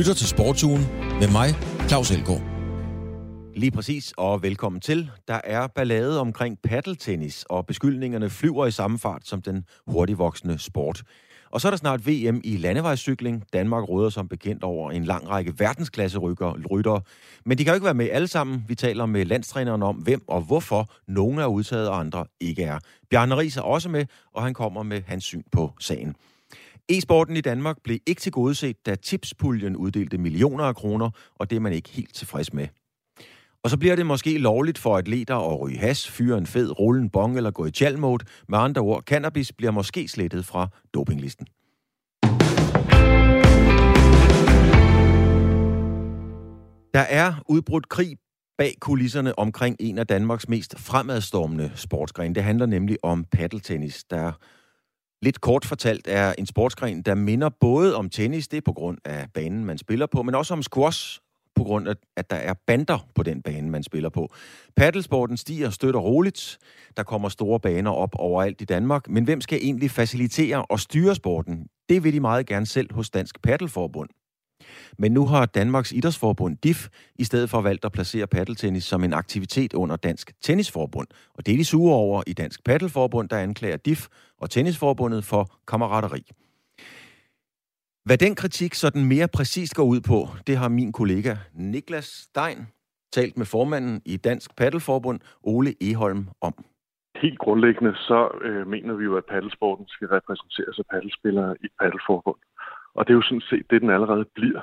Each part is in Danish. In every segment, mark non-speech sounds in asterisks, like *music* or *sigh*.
lytter til Sportsugen med mig, Claus Elgaard. Lige præcis, og velkommen til. Der er ballade omkring paddeltennis, og beskyldningerne flyver i samme fart som den hurtigvoksende sport. Og så er der snart VM i landevejscykling. Danmark råder som bekendt over en lang række verdensklasseryttere. Men de kan jo ikke være med alle sammen. Vi taler med landstræneren om, hvem og hvorfor nogle er udtaget, og andre ikke er. Bjarne Ries er også med, og han kommer med hans syn på sagen. E-sporten i Danmark blev ikke til set, da tipspuljen uddelte millioner af kroner, og det er man ikke helt tilfreds med. Og så bliver det måske lovligt for atleter at ryge has, fyre en fed, rulle en bong eller gå i tjalmode. Med andre ord, cannabis bliver måske slettet fra dopinglisten. Der er udbrudt krig bag kulisserne omkring en af Danmarks mest fremadstormende sportsgrene. Det handler nemlig om paddeltennis, der lidt kort fortalt er en sportsgren, der minder både om tennis, det er på grund af banen, man spiller på, men også om squash, på grund af, at der er bander på den bane, man spiller på. Paddelsporten stiger støt og roligt. Der kommer store baner op overalt i Danmark. Men hvem skal egentlig facilitere og styre sporten? Det vil de meget gerne selv hos Dansk Paddelforbund. Men nu har Danmarks Idrætsforbund, DIF, i stedet for valgt at placere paddeltennis som en aktivitet under Dansk Tennisforbund. Og det er de sure over i Dansk Paddelforbund, der anklager DIF og Tennisforbundet for kammerateri. Hvad den kritik sådan mere præcist går ud på, det har min kollega Niklas Stein talt med formanden i Dansk Paddelforbund, Ole Eholm, om. Helt grundlæggende så øh, mener vi jo, at paddelsporten skal repræsenteres af paddelspillere i paddelforbund. Og det er jo sådan set det, den allerede bliver.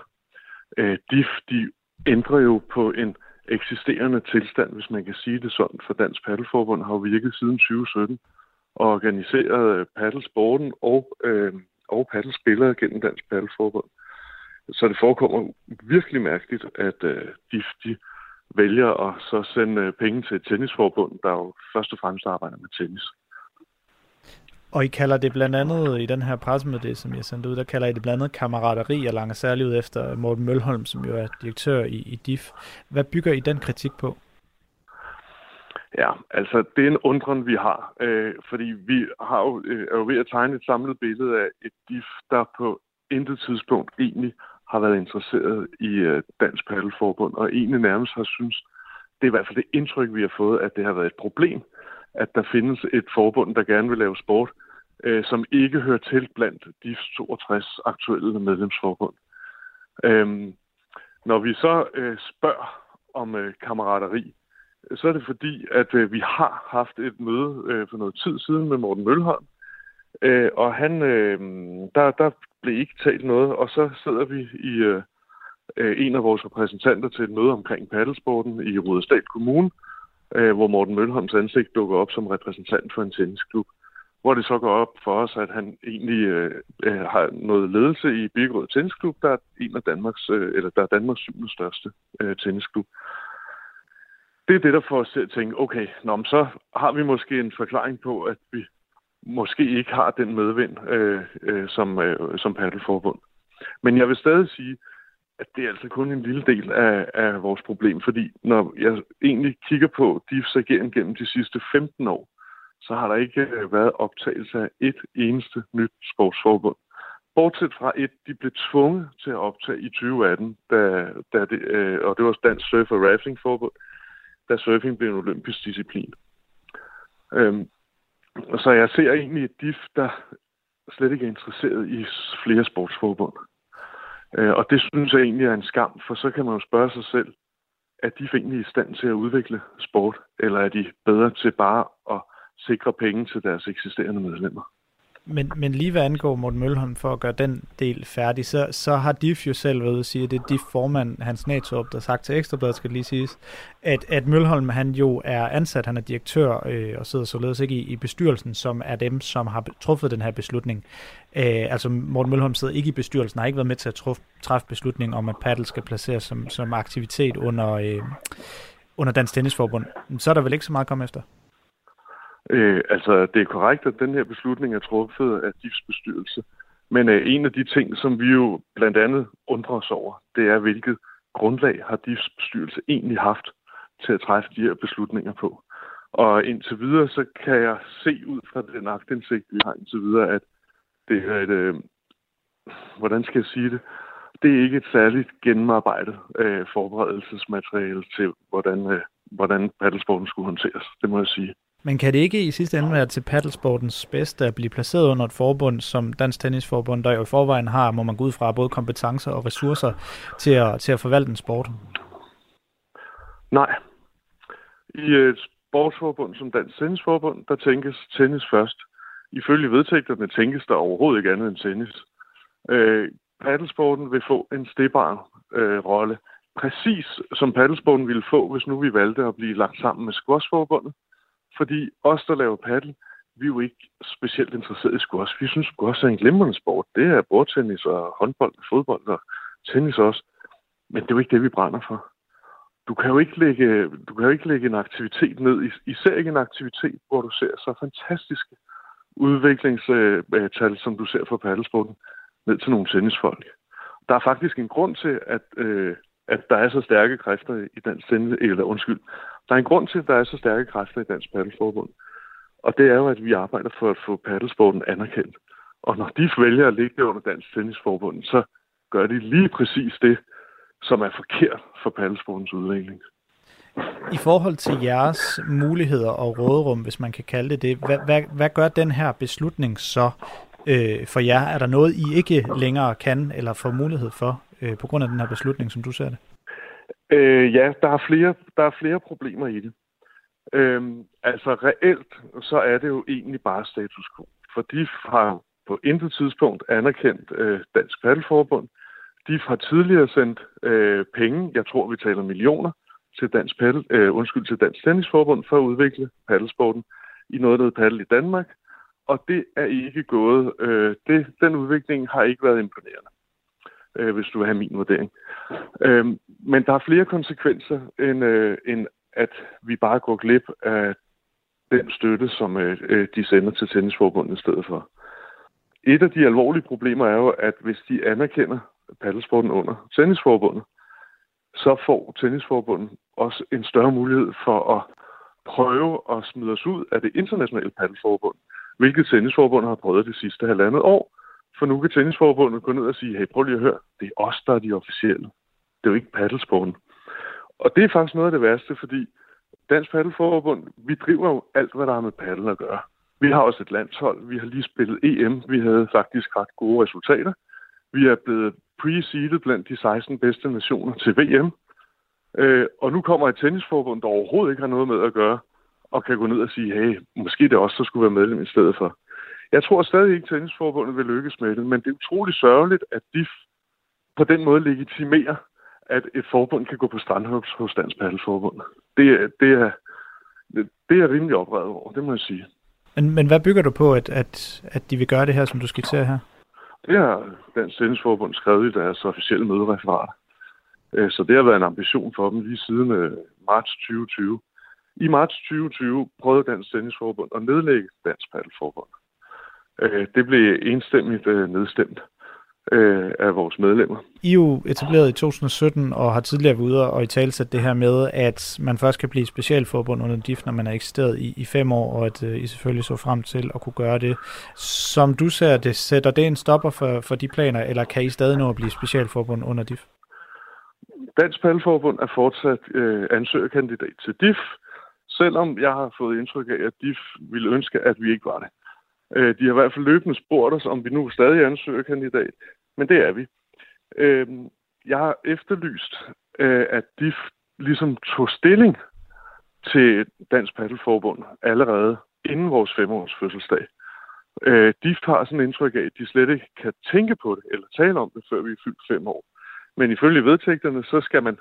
Øh, DIF, de ændrer jo på en eksisterende tilstand, hvis man kan sige det sådan, for Dansk Paddelforbund har jo virket siden 2017 og organiseret øh, paddelsporten og øh, og paddelspillere gennem Dansk Paddelforbund. Så det forekommer virkelig mærkeligt, at øh, DIF, de vælger at så sende øh, penge til et tennisforbund, der jo først og fremmest arbejder med tennis. Og I kalder det blandt andet i den her pressemeddelelse, som jeg sendte ud, der kalder I det blandt andet kammerateri og langer særligt ud efter Morten Mølholm, som jo er direktør i, i DIF. Hvad bygger I den kritik på? Ja, altså det er en undren, vi har, øh, fordi vi har jo, øh, er jo ved at tegne et samlet billede af et DIF, der på intet tidspunkt egentlig har været interesseret i øh, Dansk Paddelforbund, og egentlig nærmest har synes, det er i hvert fald det indtryk, vi har fået, at det har været et problem, at der findes et forbund, der gerne vil lave sport, øh, Øh, som ikke hører til blandt de 62 aktuelle medlemsforbund. Øhm, når vi så øh, spørger om øh, kammerateri, så er det fordi, at øh, vi har haft et møde øh, for noget tid siden med Morten Mølholm, øh, og han, øh, der, der blev ikke talt noget, og så sidder vi i øh, øh en af vores repræsentanter til et møde omkring paddelsporten i Rudersdal Kommune, øh, hvor Morten Mølholms ansigt dukker op som repræsentant for en tennisklub, hvor det så går op for os, at han egentlig øh, øh, har noget ledelse i Birkerød Tennisklub, der er en af Danmarks, øh, eller der er Danmarks syvende største øh, tennisklub det er det, der får os til at tænke, okay, nå, men så har vi måske en forklaring på, at vi måske ikke har den medvind øh, øh, som, øh, som paddelforbund. Men jeg vil stadig sige, at det er altså kun en lille del af, af vores problem, fordi når jeg egentlig kigger på DIFs agering gennem de sidste 15 år, så har der ikke øh, været optagelse af et eneste nyt sportsforbund. Bortset fra et, de blev tvunget til at optage i 2018, da, da det, øh, og det var Dansk Surf og Rafting Forbund, da surfing blev en olympisk disciplin. Øhm, så jeg ser egentlig et DIF, der slet ikke er interesseret i flere sportsforbund. Øh, og det synes jeg egentlig er en skam, for så kan man jo spørge sig selv, er de egentlig i stand til at udvikle sport, eller er de bedre til bare at sikre penge til deres eksisterende medlemmer? Men, men lige hvad angår Morten Mølholm, for at gøre den del færdig, så, så har DIF jo selv været at sige, at det er DIF formand, Hans Naturup, der har sagt til Ekstrabladet, skal lige siges, at, at Mølholm, han jo er ansat, han er direktør øh, og sidder således ikke i, i bestyrelsen, som er dem, som har truffet den her beslutning. Øh, altså Morten Mølholm sidder ikke i bestyrelsen, har ikke været med til at truf, træffe beslutningen om, at paddle skal placeres som, som aktivitet under, øh, under Dansk Tennisforbund. Så er der vel ikke så meget at komme efter? Øh, altså, det er korrekt, at den her beslutning er truffet af DIFs bestyrelse. Men øh, en af de ting, som vi jo blandt andet undrer os over, det er, hvilket grundlag har DIFs bestyrelse egentlig haft til at træffe de her beslutninger på. Og indtil videre, så kan jeg se ud fra den agtindsigt, vi har indtil videre, at det er et, øh, hvordan skal jeg sige det, det er ikke et særligt gennemarbejdet øh, forberedelsesmateriale til, hvordan, øh, hvordan paddelsporten skulle håndteres. Det må jeg sige. Men kan det ikke i sidste ende være til paddelsportens bedste at blive placeret under et forbund som Dansk Tennisforbund, der jo i forvejen har, må man gå ud fra, både kompetencer og ressourcer til at, til at forvalte en sport? Nej. I et sportsforbund som Dansk Tennisforbund, der tænkes tennis først. Ifølge vedtægterne tænkes der overhovedet ikke andet end tennis. Øh, paddelsporten vil få en stebar øh, rolle, præcis som paddelsporten ville få, hvis nu vi valgte at blive lagt sammen med squashforbundet. Fordi os, der laver paddel, vi er jo ikke specielt interesseret i squash. Vi synes, squash er en glimrende sport. Det er bordtennis og håndbold og fodbold og tennis også. Men det er jo ikke det, vi brænder for. Du kan jo ikke lægge, du kan jo ikke lægge en aktivitet ned, især ikke en aktivitet, hvor du ser så fantastiske udviklingstal, som du ser for paddelsporten, ned til nogle tennisfolk. Der er faktisk en grund til, at, øh, at der er så stærke kræfter i dansk tennis, eller undskyld, der er en grund til, at der er så stærke kræfter i Dansk Paddelforbund. Og det er jo, at vi arbejder for at få paddelsporten anerkendt. Og når de vælger at ligge under Dansk Tennisforbund, så gør de lige præcis det, som er forkert for paddelsportens udvikling. I forhold til jeres muligheder og råderum, hvis man kan kalde det det, hvad, hvad, hvad gør den her beslutning så øh, for jer? Er der noget, I ikke længere kan eller får mulighed for øh, på grund af den her beslutning, som du ser det? Øh, ja, der er, flere, der er flere problemer i det. Øh, altså reelt, så er det jo egentlig bare status quo. For de har på intet tidspunkt anerkendt øh, Dansk Paddelforbund. De har tidligere sendt øh, penge, jeg tror vi taler millioner, til Dansk, paddel, øh, undskyld, til Dansk Tennisforbund for at udvikle paddelsporten i noget, der hedder paddel i Danmark. Og det er ikke gået. Øh, det, den udvikling har ikke været imponerende øh, hvis du vil have min vurdering. Øh, men der er flere konsekvenser, end, øh, end at vi bare går glip af den støtte, som øh, øh, de sender til Tennisforbundet i stedet for. Et af de alvorlige problemer er jo, at hvis de anerkender paddelsporten under Tennisforbundet, så får Tennisforbundet også en større mulighed for at prøve at smide os ud af det internationale paddelforbund, hvilket Tennisforbundet har prøvet det sidste halvandet år, for nu kan tennisforbundet gå ned og sige, hey, prøv lige at høre, det er os, der er de officielle. Det er jo ikke paddelsporten. Og det er faktisk noget af det værste, fordi Dansk Paddelforbund, vi driver jo alt, hvad der har med paddel at gøre. Vi har også et landshold. Vi har lige spillet EM. Vi havde faktisk ret gode resultater. Vi er blevet pre-seedet blandt de 16 bedste nationer til VM. Øh, og nu kommer et tennisforbund, der overhovedet ikke har noget med at gøre, og kan gå ned og sige, hey, måske det også så skulle være medlem i stedet for. Jeg tror stadig ikke, at tennisforbundet vil lykkes med det, men det er utroligt sørgeligt, at de på den måde legitimerer, at et forbund kan gå på strandhus hos Dansk Paddelforbund. Det, det, er, det er rimelig oprevet over, det må jeg sige. Men, men hvad bygger du på, at, at, at de vil gøre det her, som du skitserer her? Det har Dansk Tennisforbund skrevet i deres officielle mødereferat. Øh, så det har været en ambition for dem lige siden øh, marts 2020. I marts 2020 prøvede Dansk Tennisforbund at nedlægge Dansk Paddelforbund. Øh, det blev enstemmigt øh, nedstemt øh, af vores medlemmer. I er jo etableret i 2017 og har tidligere været ude og i talsat det her med, at man først kan blive specialforbund under DIF, når man har eksisteret i, i fem år, og at uh, I selvfølgelig så frem til at kunne gøre det. Som du ser det, sætter det en stopper for, for de planer, eller kan I stadig nå at blive specialforbund under DIF? Dansk Paddelforbund er fortsat øh, ansøgerkandidat til DIF, selvom jeg har fået indtryk af, at DIF ville ønske, at vi ikke var det. Øh, Øh, de har i hvert fald løbende spurgt os, om vi nu stadig ansøger kandidat, men det er vi. Øh, jeg har efterlyst, øh, at de ligesom tog stilling til Dansk Paddelforbund allerede inden vores femårs fødselsdag. Øh, de har sådan en indtryk af, at de slet ikke kan tænke på det eller tale om det, før vi er fyldt fem år. Men ifølge vedtægterne, så skal man,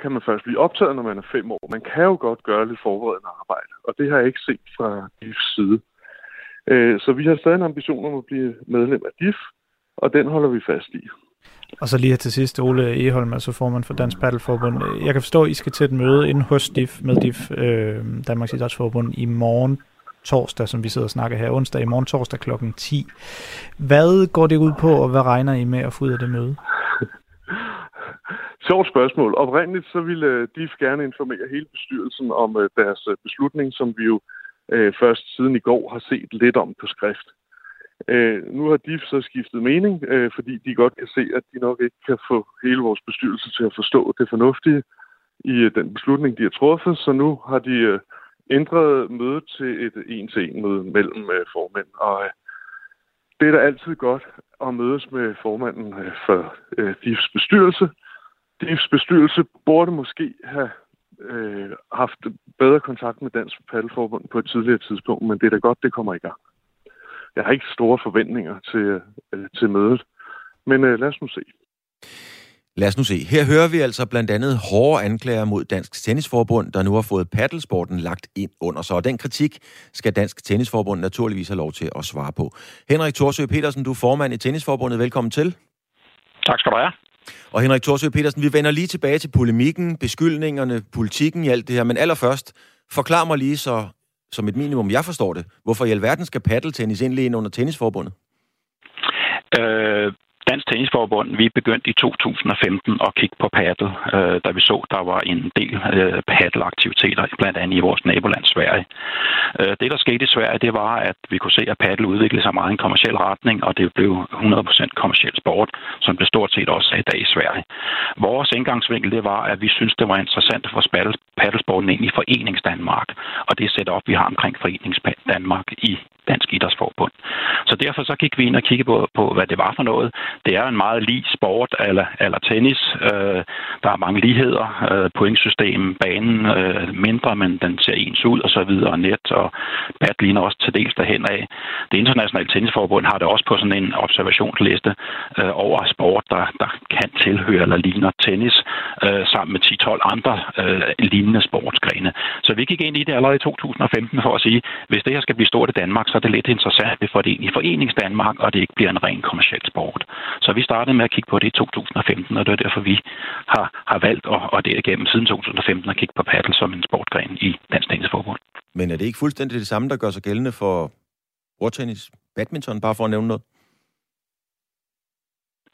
kan man først blive optaget, når man er fem år. Man kan jo godt gøre lidt forberedende arbejde, og det har jeg ikke set fra DIFs side. Øh, så vi har stadig en ambition om at blive medlem af DIF, og den holder vi fast i. Og så lige her til sidst, Ole Eholm, altså formand for Dansk Paddelforbund. Jeg kan forstå, at I skal til et møde inde hos DIF med DIF, øh, Danmarks Idrætsforbund, i morgen torsdag, som vi sidder og snakker her onsdag, i morgen torsdag kl. 10. Hvad går det ud på, og hvad regner I med at få ud af det møde? *laughs* Sjovt spørgsmål. Oprindeligt så ville DIF gerne informere hele bestyrelsen om øh, deres øh, beslutning, som vi jo øh, først siden i går har set lidt om på skrift. Øh, nu har de så skiftet mening, øh, fordi de godt kan se, at de nok ikke kan få hele vores bestyrelse til at forstå det fornuftige i øh, den beslutning, de har truffet. Så nu har de øh, ændret mødet til et en-til-en-møde mellem øh, formænd. Og øh, det er da altid godt at mødes med formanden øh, for øh, DIFs bestyrelse. DIFs bestyrelse burde måske have øh, haft bedre kontakt med Dansk Paddelforbund på et tidligere tidspunkt, men det er da godt, det kommer i gang. Jeg har ikke store forventninger til, øh, til mødet, men øh, lad os nu se. Lad os nu se. Her hører vi altså blandt andet hårde anklager mod Dansk Tennisforbund, der nu har fået paddelsporten lagt ind under sig. Og den kritik skal Dansk Tennisforbund naturligvis have lov til at svare på. Henrik Thorsø Petersen, du er formand i Tennisforbundet. Velkommen til. Tak skal du have. Og Henrik Thorsø Petersen, vi vender lige tilbage til polemikken, beskyldningerne, politikken i alt det her. Men allerførst, forklar mig lige så, som et minimum, jeg forstår det, hvorfor i alverden skal paddeltennis indlæge under Tennisforbundet? Øh, Dansk Tennisforbund, vi begyndte i 2015 at kigge på paddle, øh, da vi så, der var en del øh, paddelaktiviteter, blandt andet i vores naboland Sverige. Øh, det, der skete i Sverige, det var, at vi kunne se, at paddle udviklede sig meget i en kommersiel retning, og det blev 100% kommersiel sport, som det stort set også er i dag i Sverige. Vores indgangsvinkel, det var, at vi synes, det var interessant at få paddelsporten ind i Foreningsdanmark, og det setup, vi har omkring Foreningsdanmark i Dansk Idrætsforbund. Så derfor så gik vi ind og kiggede på, på hvad det var for noget. Det er en meget lig sport eller, eller tennis. Øh, der er mange ligheder. Øh, pointsystem, banen øh, mindre, men den ser ens ud og så videre. Og net og bat ligner også til dels derhen af. Det internationale tennisforbund har det også på sådan en observationsliste øh, over sport, der, der kan tilhøre eller ligner tennis, øh, sammen med 10-12 andre øh, lignende sportsgrene. Så vi gik ind i det allerede i 2015 for at sige, hvis det her skal blive stort i Danmark, så er det lidt interessant, at vi får det ind i Forenings Danmark, og det ikke bliver en ren kommersiel sport. Så vi startede med at kigge på det i 2015, og det er derfor, vi har, har valgt at, at det igennem siden 2015 at kigge på paddle som en sportgren i Dansk Tennisforbund. Men er det ikke fuldstændig det samme, der gør sig gældende for bordtennis, badminton, bare for at nævne noget?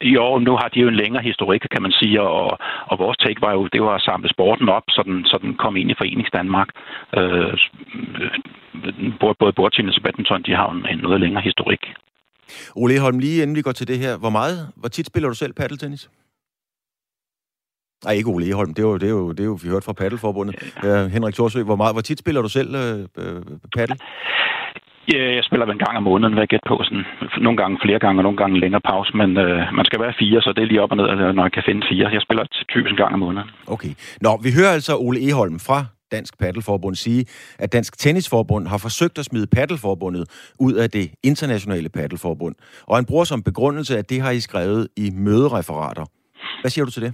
Jo, nu har de jo en længere historik, kan man sige, og, og vores take var jo, det var at samle sporten op, så den, så den kom ind i Foreningsdanmark. Øh, både, både bordtennis og badminton, de har en, en noget længere historik. Ole Holm, lige inden vi går til det her, hvor meget, hvor tit spiller du selv paddeltennis? Nej, ikke Ole Eholm. Det er jo, det er jo, det er jo vi hørte fra Paddelforbundet. Ja. Henrik Thorsø, hvor, meget, hvor tit spiller du selv øh, øh, paddel? Ja, jeg spiller en gang om måneden, hvad jeg gætter på. Sådan, nogle gange flere gange, og nogle gange længere pause. Men øh, man skal være fire, så det er lige op og ned, når jeg kan finde fire. Jeg spiller typisk en gang om måneden. Okay. Nå, vi hører altså Ole Eholm fra Dansk Paddelforbund sige, at Dansk Tennisforbund har forsøgt at smide Paddelforbundet ud af det internationale paddelforbund. Og han bruger som begrundelse, at det har I skrevet i mødereferater. Hvad siger du til det?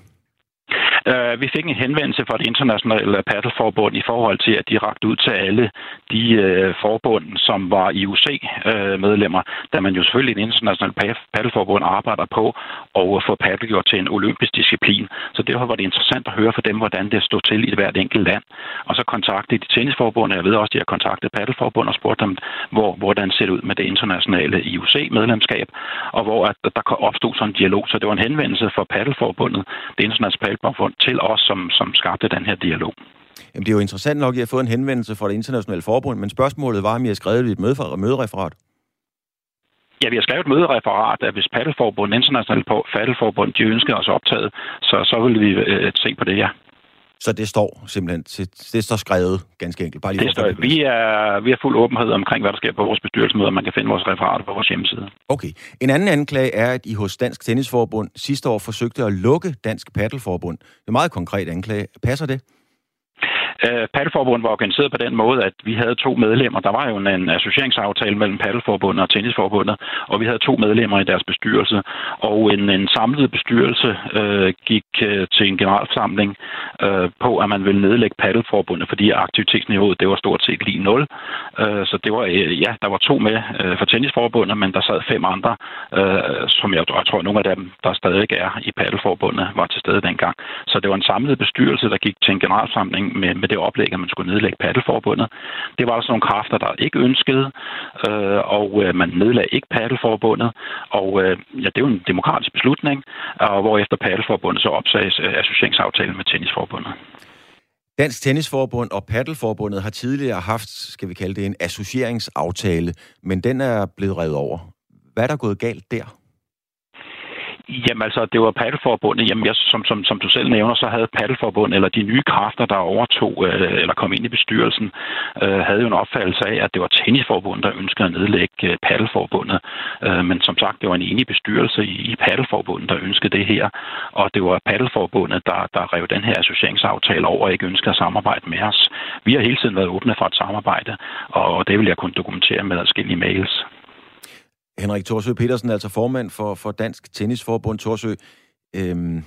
Uh, vi fik en henvendelse fra det internationale øh, paddelforbund i forhold til, at de rakte ud til alle de uh, forbund, som var IOC-medlemmer, uh, da man jo selvfølgelig i det internationale paddelforbund arbejder på at få paddel gjort til en olympisk disciplin. Så derfor var det interessant at høre fra dem, hvordan det stod til i hvert enkelt land. Og så kontaktede de tennisforbund, jeg ved også, de har kontaktet paddelforbund og spurgt dem, hvor, hvordan ser det ud med det internationale IOC-medlemskab, og hvor at, der opstod sådan en dialog. Så det var en henvendelse fra paddelforbundet, det internationale paddelforbund, til os, som, som skabte den her dialog. Jamen, det er jo interessant nok, at I har fået en henvendelse fra det internationale forbund, men spørgsmålet var, om I har skrevet et møde, mødereferat. Ja, vi har skrevet et mødereferat, at hvis Paddelforbund, Internationale Paddelforbund, de ønsker os optaget, så, så vil vi øh, se på det, ja. Så det står simpelthen, det står skrevet ganske enkelt. Bare lige det står, vi, er, vi er fuld åbenhed omkring, hvad der sker på vores bestyrelsesmøder. Man kan finde vores referater på vores hjemmeside. Okay. En anden anklage er, at I hos Dansk Tennisforbund sidste år forsøgte at lukke Dansk Paddelforbund. Det er en meget konkret anklage. Passer det? Øh, Paddelforbundet var organiseret på den måde, at vi havde to medlemmer. Der var jo en, en associeringsaftale mellem Paddelforbundet og Tennisforbundet, og vi havde to medlemmer i deres bestyrelse. Og en, en samlet bestyrelse øh, gik øh, til en generalforsamling øh, på, at man ville nedlægge Paddelforbundet, fordi aktivitetsniveauet det var stort set lige nul. Øh, så det var, øh, ja, der var to med øh, for Tennisforbundet, men der sad fem andre, øh, som jeg, jeg tror, nogle af dem, der stadig er i Paddelforbundet, var til stede dengang. Så det var en samlet bestyrelse, der gik til en generalforsamling med, med med det oplæg, at man skulle nedlægge paddelforbundet. Det var der sådan nogle kræfter, der ikke ønskede, øh, og øh, man nedlagde ikke paddelforbundet. Og øh, ja, det er jo en demokratisk beslutning, og hvorefter paddelforbundet så opsages øh, associeringsaftalen med tennisforbundet. Dansk Tennisforbund og Paddelforbundet har tidligere haft, skal vi kalde det, en associeringsaftale, men den er blevet revet over. Hvad er der gået galt der? Jamen altså, det var paddelforbundet. Jamen, jeg, som, som, som du selv nævner, så havde paddelforbundet, eller de nye kræfter, der overtog øh, eller kom ind i bestyrelsen, øh, havde jo en opfattelse af, at det var tennisforbundet, der ønskede at nedlægge øh, paddelforbundet. Øh, men som sagt, det var en enig bestyrelse i, i paddelforbundet, der ønskede det her. Og det var paddelforbundet, der, der rev den her associeringsaftale over og ikke ønskede at samarbejde med os. Vi har hele tiden været åbne for et samarbejde, og det vil jeg kunne dokumentere med forskellige mails. Henrik Torsø Petersen, altså formand for, for Dansk Tennisforbund Torsø. Øhm,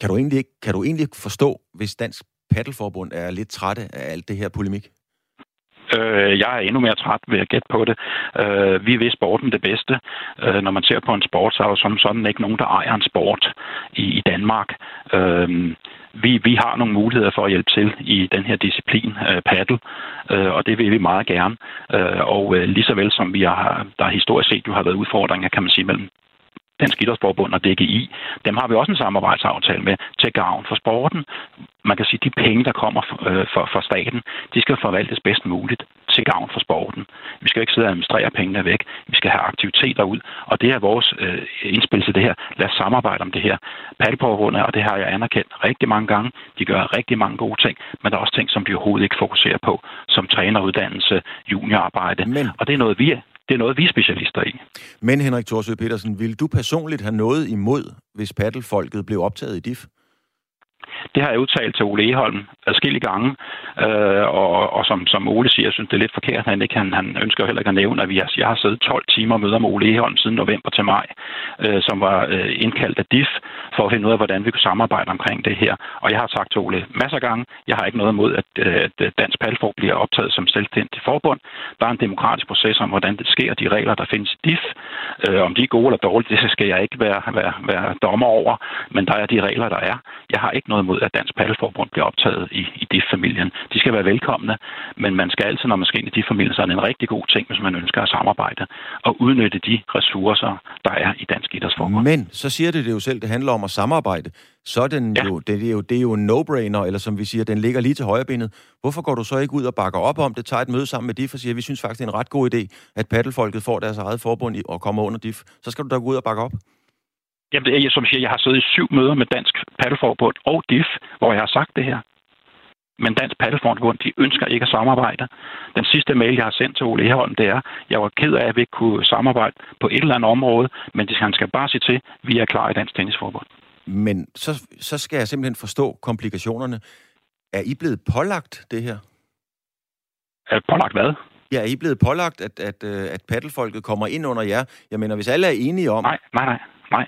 kan, du egentlig, kan du egentlig forstå, hvis Dansk Paddelforbund er lidt trætte af alt det her polemik? Øh, jeg er endnu mere træt ved at gætte på det. Øh, vi ved sporten det bedste. Øh, når man ser på en sport, så er der som sådan ikke nogen, der ejer en sport i, i Danmark. Øh, vi, vi har nogle muligheder for at hjælpe til i den her disciplin, øh, paddle, øh, og det vil vi meget gerne. Øh, og øh, lige så vel som vi har, der historisk set jo har været udfordringer, kan man sige, mellem Dansk Idrætsforbund og DGI, dem har vi også en samarbejdsaftale med til gavn for sporten. Man kan sige, at de penge, der kommer øh, for, for staten, de skal forvaltes bedst muligt til gavn for sporten. Vi skal ikke sidde og administrere pengene væk. Vi skal have aktiviteter ud. Og det er vores øh, indspil til det her. Lad os samarbejde om det her. Paddelforbundet, og det har jeg anerkendt rigtig mange gange. De gør rigtig mange gode ting, men der er også ting, som de overhovedet ikke fokuserer på, som træneruddannelse, juniorarbejde. Men... Og det er noget, vi det er noget, vi er specialister i. Men Henrik Thorsø Petersen, vil du personligt have noget imod, hvis paddelfolket blev optaget i DIF? Det har jeg udtalt til Ole Eholm adskillige gange, øh, og, og som, som Ole siger, jeg synes, det er lidt forkert, han, ikke, han, han ønsker heller ikke at nævne, at vi har, jeg har siddet 12 timer møder med Ole Eholm siden november til maj, øh, som var øh, indkaldt af DIF for at finde ud af, hvordan vi kunne samarbejde omkring det her. Og jeg har sagt til Ole masser af gange, jeg har ikke noget imod, at, øh, at øh, Dansk Palfor bliver optaget som selvstændig forbund. Der er en demokratisk proces om, hvordan det sker, de regler, der findes i DIF. Øh, om de er gode eller dårlige, *laughs* det skal jeg ikke være, være, være dommer over, men der er de regler, der er. Jeg har ikke noget imod, at Dansk Paddelforbund bliver optaget i, i DIF-familien. De skal være velkomne, men man skal altid, når man skal ind i DIF-familien, så er det en rigtig god ting, hvis man ønsker at samarbejde og udnytte de ressourcer, der er i Dansk Idrætsforbund. Men så siger det det jo selv, det handler om at samarbejde. Så er den ja. jo, det, er jo, det er jo en no-brainer, eller som vi siger, den ligger lige til højrebenet. Hvorfor går du så ikke ud og bakker op om det, tager et møde sammen med DIF og siger, vi synes faktisk, det er en ret god idé, at paddelfolket får deres eget forbund og kommer under DIF. Så skal du da gå ud og bakke op. Jamen, jeg, som siger, jeg har siddet i syv møder med Dansk Paddelforbund og DIF, hvor jeg har sagt det her. Men Dansk Paddelforbund, de ønsker ikke at samarbejde. Den sidste mail, jeg har sendt til Ole Eholm, det er, jeg var ked af, at vi ikke kunne samarbejde på et eller andet område, men han skal bare sige til, vi er klar i Dansk Tennisforbund. Men så, så skal jeg simpelthen forstå komplikationerne. Er I blevet pålagt det her? Er pålagt hvad? Ja, er I blevet pålagt, at, at, øh, at paddelfolket kommer ind under jer? Jeg mener, hvis alle er enige om... Nej, nej, nej. nej.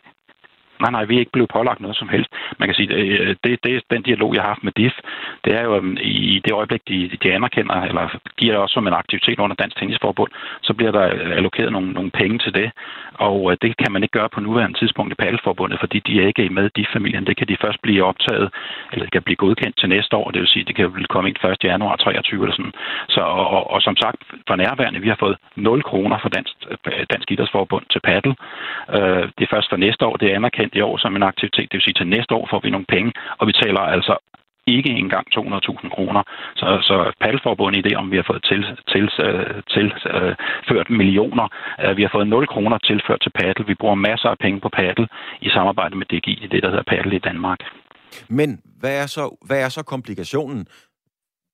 Nej, nej, vi er ikke blevet pålagt noget som helst. Man kan sige, det, øh, det, det, den dialog, jeg har haft med DIF, det er jo øhm, i det øjeblik, de, de anerkender, eller giver det også som en aktivitet under Dansk Tennisforbund, så bliver der øh, allokeret nogle, nogle penge til det. Og øh, det kan man ikke gøre på nuværende tidspunkt i Paddelforbundet, fordi de er ikke med i familien. Det kan de først blive optaget, eller det kan blive godkendt til næste år. Det vil sige, det kan komme ind 1. januar 23 eller sådan. Så, og, og, og som sagt, for nærværende, vi har fået 0 kroner fra Dansk, Dansk Idrætsforbund til paddel. Det er først for næste år, det er anerkendt i år som en aktivitet. Det vil sige, til næste år får vi nogle penge, og vi taler altså ikke engang 200.000 kroner. Så, så Paddelforbundet det, om, vi har fået til, til, til, øh, tilført millioner. Øh, vi har fået 0 kroner tilført til paddel. Vi bruger masser af penge på paddel i samarbejde med DGI, det der hedder paddel i Danmark. Men hvad er så, hvad er så komplikationen?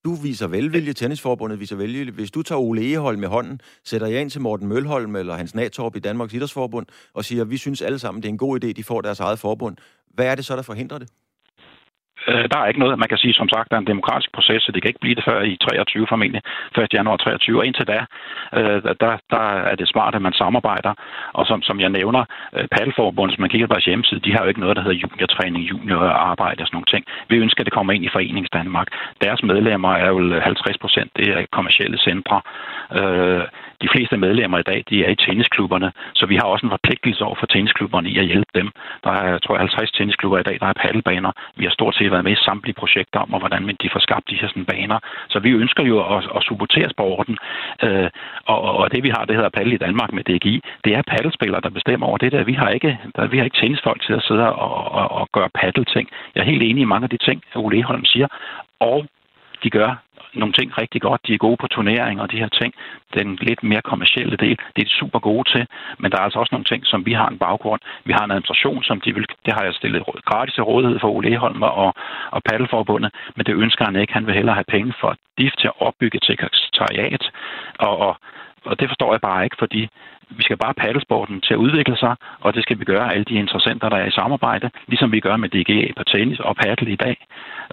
Du viser velvilje, Tennisforbundet viser velvilje. Hvis du tager Ole Eholm med hånden, sætter jeg ind til Morten Mølholm eller Hans Natorp i Danmarks Idrætsforbund og siger, at vi synes alle sammen, det er en god idé, de får deres eget forbund. Hvad er det så, der forhindrer det? Øh, der er ikke noget, man kan sige, som sagt, der er en demokratisk proces, så det kan ikke blive det før i 23 formentlig, 1. januar 23. Og indtil da, øh, der, der er det smart, at man samarbejder. Og som, som jeg nævner, øh, Paddelforbundet, som man kigger på deres hjemmeside, de har jo ikke noget, der hedder juniortræning, juniorarbejde og sådan nogle ting. Vi ønsker, at det kommer ind i Forenings Danmark. Deres medlemmer er jo 50 procent, det er kommersielle centre. Øh, de fleste medlemmer i dag, de er i tennisklubberne, så vi har også en forpligtelse over for tennisklubberne i at hjælpe dem. Der er, jeg tror, 50 tennisklubber i dag, der er paddelbaner. Vi har stort set været med i samtlige projekter om, hvordan de får skabt de her sådan, baner. Så vi ønsker jo at, at supportere sporten. Øh, og, og, det vi har, det hedder paddel i Danmark med DGI, det er paddelspillere, der bestemmer over det der. Vi har ikke, der, vi har ikke tennisfolk til at sidde og, og, og gøre paddelting. Jeg er helt enig i mange af de ting, Ole Holm siger. Og de gør nogle ting rigtig godt. De er gode på turneringer og de her ting. Den lidt mere kommercielle del, det er de super gode til. Men der er altså også nogle ting, som vi har en baggrund. Vi har en administration, som de vil, det har jeg stillet gratis til rådighed for Ole Holm og, og Paddelforbundet, men det ønsker han ikke. Han vil hellere have penge for DIF til at opbygge et sekretariat. Og, og, og det forstår jeg bare ikke, fordi vi skal bare paddelsporten til at udvikle sig, og det skal vi gøre alle de interessenter, der er i samarbejde, ligesom vi gør med DGA på tennis og paddel i dag.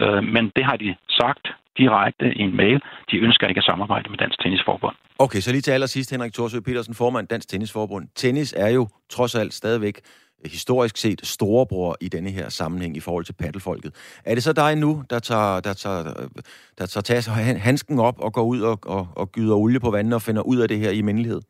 Øh, men det har de sagt direkte i en mail. De ønsker ikke at samarbejde med Dansk Tennisforbund. Okay, så lige til allersidst, Henrik Thorsø Petersen, formand Dansk Tennisforbund. Tennis er jo trods alt stadigvæk historisk set storebror i denne her sammenhæng i forhold til paddelfolket. Er det så dig nu, der tager, der tager, der tager, tager handsken op og går ud og, og, og gyder olie på vandet og finder ud af det her i mindelighed?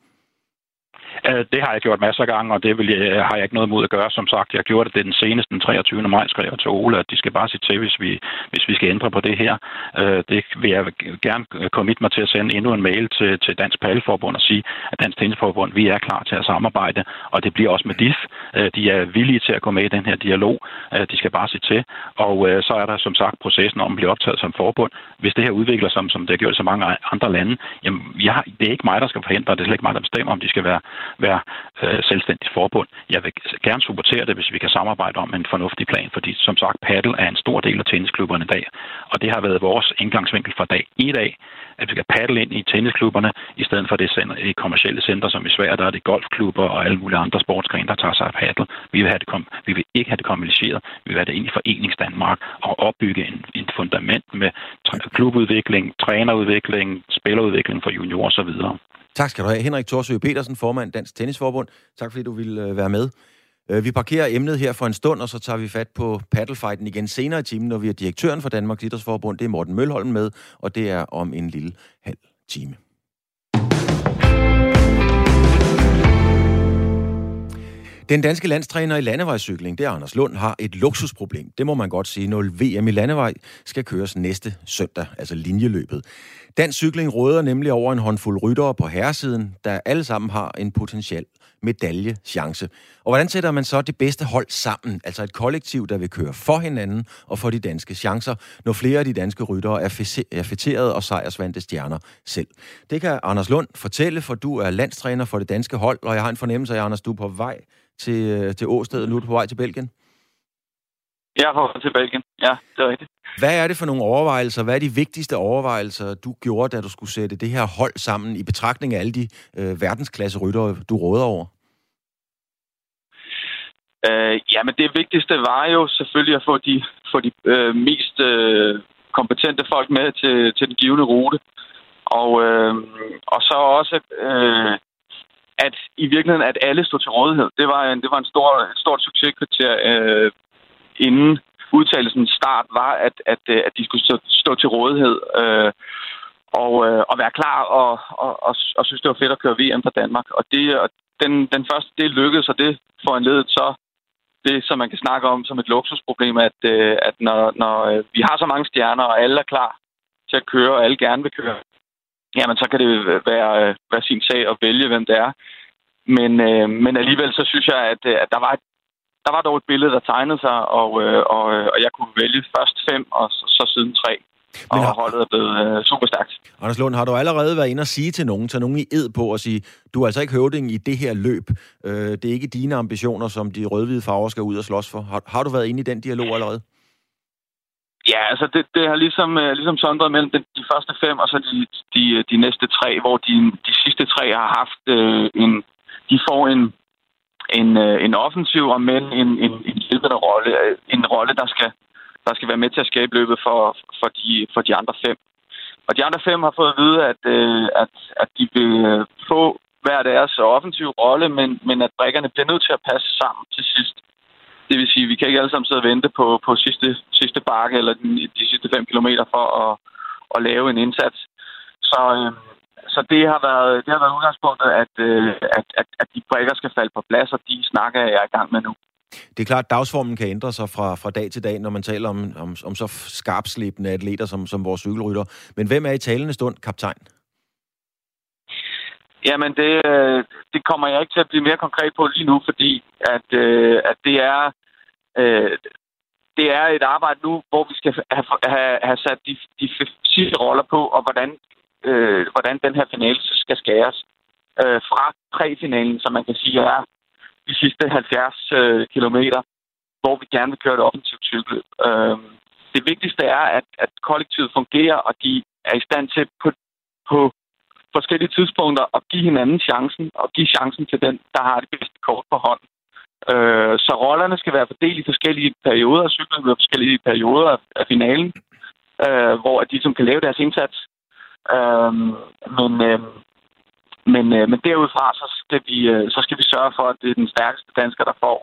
Øh, det har jeg gjort masser af gange, og det vil jeg, øh, har jeg ikke noget imod at gøre. Som sagt, jeg gjorde det den seneste, den 23. maj, skrev jeg til Ole, at de skal bare sige til, hvis vi, hvis vi skal ændre på det her. Øh, det vil jeg gerne øh, komme mig til at sende endnu en mail til, til Dansk Palleforbund og sige, at Dansk Tennisforbund, vi er klar til at samarbejde, og det bliver også med DIF. Øh, de er villige til at gå med i den her dialog. De skal bare sige til. Og så er der som sagt processen om at blive optaget som forbund. Hvis det her udvikler sig, som det har gjort i så mange andre lande, jamen, jeg, det er ikke mig, der skal forhindre, det er slet ikke mig, der bestemmer, om de skal være være øh, selvstændigt forbund. Jeg vil gerne supportere det, hvis vi kan samarbejde om en fornuftig plan, fordi som sagt, paddle er en stor del af tennisklubberne i dag, og det har været vores indgangsvinkel fra dag i dag, at vi kan paddle ind i tennisklubberne, i stedet for det i kommersielle center, som i Sverige, der er det golfklubber og alle mulige andre sportsgrene, der tager sig af paddle. Vi vil, have det kom- vi vil ikke have det kommunaliseret, vi vil have det ind i Forenings Danmark og opbygge en, en fundament med klubudvikling, trænerudvikling, spillerudvikling for juniorer osv. Tak skal du have. Henrik Torsø Petersen, formand Dansk Tennisforbund. Tak fordi du ville øh, være med. Øh, vi parkerer emnet her for en stund, og så tager vi fat på paddlefighten igen senere i timen, når vi har direktøren for Danmarks Idrætsforbund. Det er Morten Mølholm med, og det er om en lille halv time. Den danske landstræner i landevejscykling, det er Anders Lund, har et luksusproblem. Det må man godt sige, når VM i landevej skal køres næste søndag, altså linjeløbet. Dansk cykling råder nemlig over en håndfuld ryttere på herresiden, der alle sammen har en potentiel medaljechance. Og hvordan sætter man så det bedste hold sammen? Altså et kollektiv, der vil køre for hinanden og for de danske chancer, når flere af de danske ryttere er fætteret og sejrsvante stjerner selv. Det kan Anders Lund fortælle, for du er landstræner for det danske hold, og jeg har en fornemmelse af, Anders, du er på vej til, øh, til Åsted. Nu er du på vej til Belgien. Jeg er på vej til Belgien. Ja, det er rigtigt. Hvad er det for nogle overvejelser? Hvad er de vigtigste overvejelser, du gjorde, da du skulle sætte det her hold sammen i betragtning af alle de øh, verdensklasse ryttere, du råder over? Øh, jamen, det vigtigste var jo selvfølgelig at få de, få de øh, mest øh, kompetente folk med til, til den givende rute. Og, øh, og så også, øh, at i virkeligheden, at alle stod til rådighed. Det var en, det var en stor, stort succeskriterie øh, inden udtalelsen start var, at, at, øh, at de skulle stå, stå til rådighed øh, og, øh, og være klar og, og, og, og synes, det var fedt at køre VM for Danmark. Og, det, og den, den første del lykkedes, og det foranledet så det, som man kan snakke om som et luksusproblem, at, øh, at når, når øh, vi har så mange stjerner, og alle er klar til at køre, og alle gerne vil køre, jamen så kan det være, være sin sag at vælge, hvem det er. Men, øh, men alligevel så synes jeg, at, at der var et der var dog et billede, der tegnede sig, og, øh, og, øh, og jeg kunne vælge først fem, og så, så siden tre. Men har... og holdet er blevet øh, super stærkt. Anders Lund, har du allerede været inde og sige til nogen, tage nogen i ed på og sige, du er altså ikke høvding i det her løb. Øh, det er ikke dine ambitioner, som de rødhvide farver skal ud og slås for. Har, har du været inde i den dialog allerede? Ja, Ja, altså det, det har ligesom, øh, ligesom sondret mellem de, de første fem, og så de, de, øh, de næste tre, hvor de, de sidste tre har haft øh, en... De får en, en, øh, en offensiv og men en, en, en hjælpende rolle. Øh, en rolle, der skal, der skal være med til at skabe løbet for, for, de, for de andre fem. Og de andre fem har fået at vide, at, øh, at, at de vil øh, få hver deres offensiv rolle, men, men at brækkerne bliver nødt til at passe sammen til sidst. Det vil sige, at vi kan ikke alle sammen sidde og vente på, på sidste, sidste bakke eller de, de sidste 5 kilometer for at, at lave en indsats. Så, øh, så det har været, det har været udgangspunktet, at, øh, at, at, at de brækker skal falde på plads, og de snakker jeg er i gang med nu. Det er klart, at dagsformen kan ændre sig fra, fra dag til dag, når man taler om, om, om så skarpslæbende atleter som, som vores cykelrytter. Men hvem er i talende stund kaptajn? Jamen, det, øh, det kommer jeg ikke til at blive mere konkret på lige nu, fordi at, øh, at det er... Øh, det er et arbejde nu, hvor vi skal have, have, have sat de, de sidste roller på, og hvordan, øh, hvordan den her finale skal skæres øh, fra præfinalen, som man kan sige er de sidste 70 øh, kilometer, hvor vi gerne vil køre et offensivt cykelløb. Øh, det vigtigste er, at, at kollektivet fungerer, og de er i stand til på, på forskellige tidspunkter at give hinanden chancen, og give chancen til den, der har det bedste kort på hånden. Øh, så rollerne skal være fordelt i forskellige perioder af cyklen, i forskellige perioder af, finalen, øh, hvor de som kan lave deres indsats. Øh, men, øh, men, øh, men derudfra, så skal, vi, øh, så skal vi sørge for, at det er den stærkeste dansker, der får,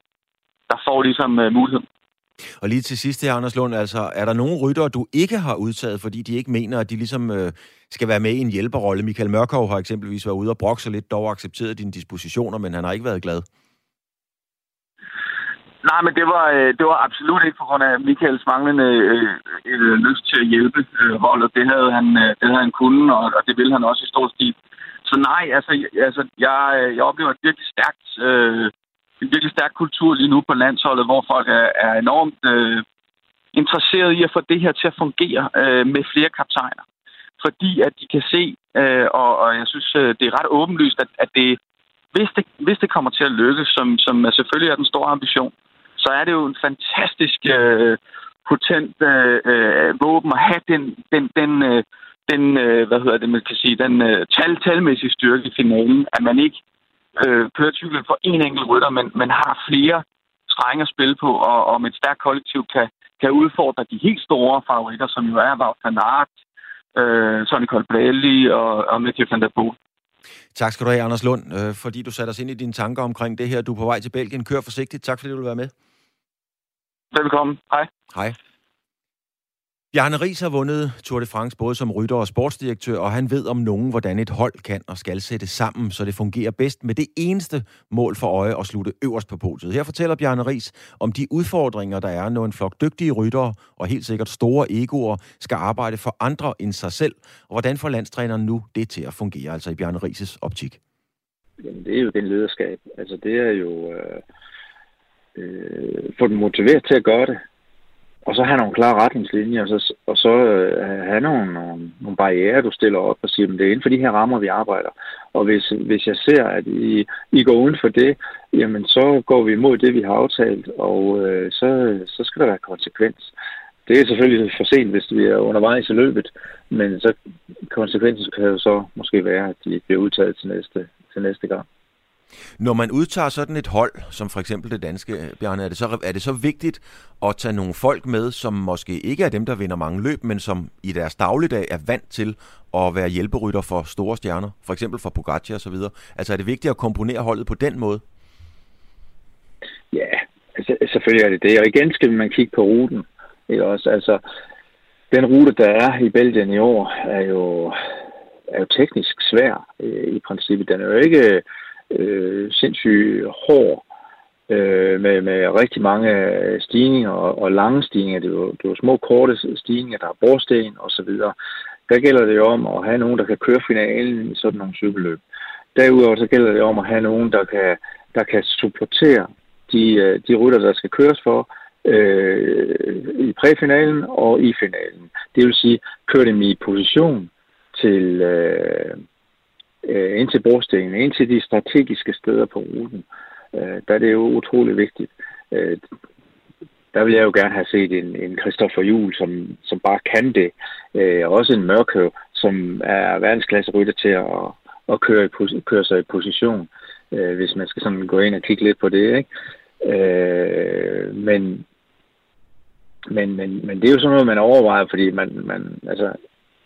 der får ligesom øh, muligheden. Og lige til sidst her, Anders Lund, altså, er der nogen ryttere, du ikke har udtaget, fordi de ikke mener, at de ligesom øh, skal være med i en hjælperrolle? Michael Mørkov har eksempelvis været ude og brokse lidt, dog accepteret dine dispositioner, men han har ikke været glad. Nej, men det var, øh, det var absolut ikke på grund af Michaels manglende øh, øh, øh lyst til at hjælpe øh, holdet. Det havde han, øh, det havde han kunnet, og, og det ville han også i stor stil. Så nej, altså, altså jeg, øh, jeg oplever et virkelig stærkt, øh, en virkelig stærk kultur lige nu på landsholdet, hvor folk er, er enormt øh, interesseret i at få det her til at fungere øh, med flere kaptajner. Fordi at de kan se, øh, og, og jeg synes, øh, det er ret åbenlyst, at, at det, hvis det, hvis det kommer til at lykkes, som, som selvfølgelig er den store ambition, så er det jo en fantastisk øh, potent øh, øh, våben at have den, den, den, øh, den øh, hvad hedder det, man kan sige, den øh, tal, talmæssige styrke i finalen, at man ikke øh, kører cyklen for en enkelt rytter, men, men har flere strenge at spille på, og, og med et stærkt kollektiv kan, kan udfordre de helt store favoritter, som jo er Wout van Aert, øh, Sonny Colbrelli og, og Mathieu van der Poel. Tak skal du have, Anders Lund, øh, fordi du satte os ind i dine tanker omkring det her. Du er på vej til Belgien. Kør forsigtigt. Tak fordi du vil være med. Velkommen. Hej. Hej. Bjarne Ries har vundet Tour de France både som rytter og sportsdirektør, og han ved om nogen, hvordan et hold kan og skal sætte sammen, så det fungerer bedst med det eneste mål for øje at slutte øverst på podiet. Her fortæller Bjarne Ries om de udfordringer, der er, når en flok dygtige ryttere og helt sikkert store egoer skal arbejde for andre end sig selv, og hvordan får landstræneren nu det til at fungere, altså i Bjarne Ries' optik? Jamen, det er jo den lederskab. Altså, det er jo... Øh øh, få dem motiveret til at gøre det. Og så have nogle klare retningslinjer, og så, og så øh, have nogle, nogle, nogle barriere, du stiller op og siger, at det er inden for de her rammer, vi arbejder. Og hvis, hvis jeg ser, at I, I går uden for det, jamen så går vi imod det, vi har aftalt, og øh, så, så skal der være konsekvens. Det er selvfølgelig for sent, hvis vi er undervejs i løbet, men så konsekvensen kan jo så måske være, at de bliver udtaget til næste, til næste gang. Når man udtager sådan et hold, som for eksempel det danske, Bjarne, er det, så, er det så vigtigt at tage nogle folk med, som måske ikke er dem, der vinder mange løb, men som i deres dagligdag er vant til at være hjælperytter for store stjerner, for eksempel for Pogacar osv. Altså er det vigtigt at komponere holdet på den måde? Ja, altså, selvfølgelig er det det. Og igen skal man kigge på ruten. Ikke også? Altså, den rute, der er i Belgien i år, er jo, er jo teknisk svær øh, i princippet. Den er jo ikke øh, sindssygt hård øh, med, med rigtig mange stigninger og, og lange stigninger. Det er, jo, det er jo små, korte stigninger, der er borsten og så videre. Der gælder det jo om at have nogen, der kan køre finalen i sådan nogle cykelløb. Derudover så gælder det om at have nogen, der kan, der kan supportere de, øh, de rytter, der skal køres for øh, i præfinalen og i finalen. Det vil sige, køre dem i position til, øh, øh, ind til brostenen, ind til de strategiske steder på ruten. Øh, der er det jo utrolig vigtigt. Øh, der vil jeg jo gerne have set en, en Christoffer Juhl, som, som bare kan det. Øh, også en Mørkøv, som er verdensklasse rytter til at, at køre, i, køre sig i position, øh, hvis man skal sådan gå ind og kigge lidt på det. Ikke? Øh, men, men, men, men det er jo sådan noget, man overvejer, fordi man, man altså,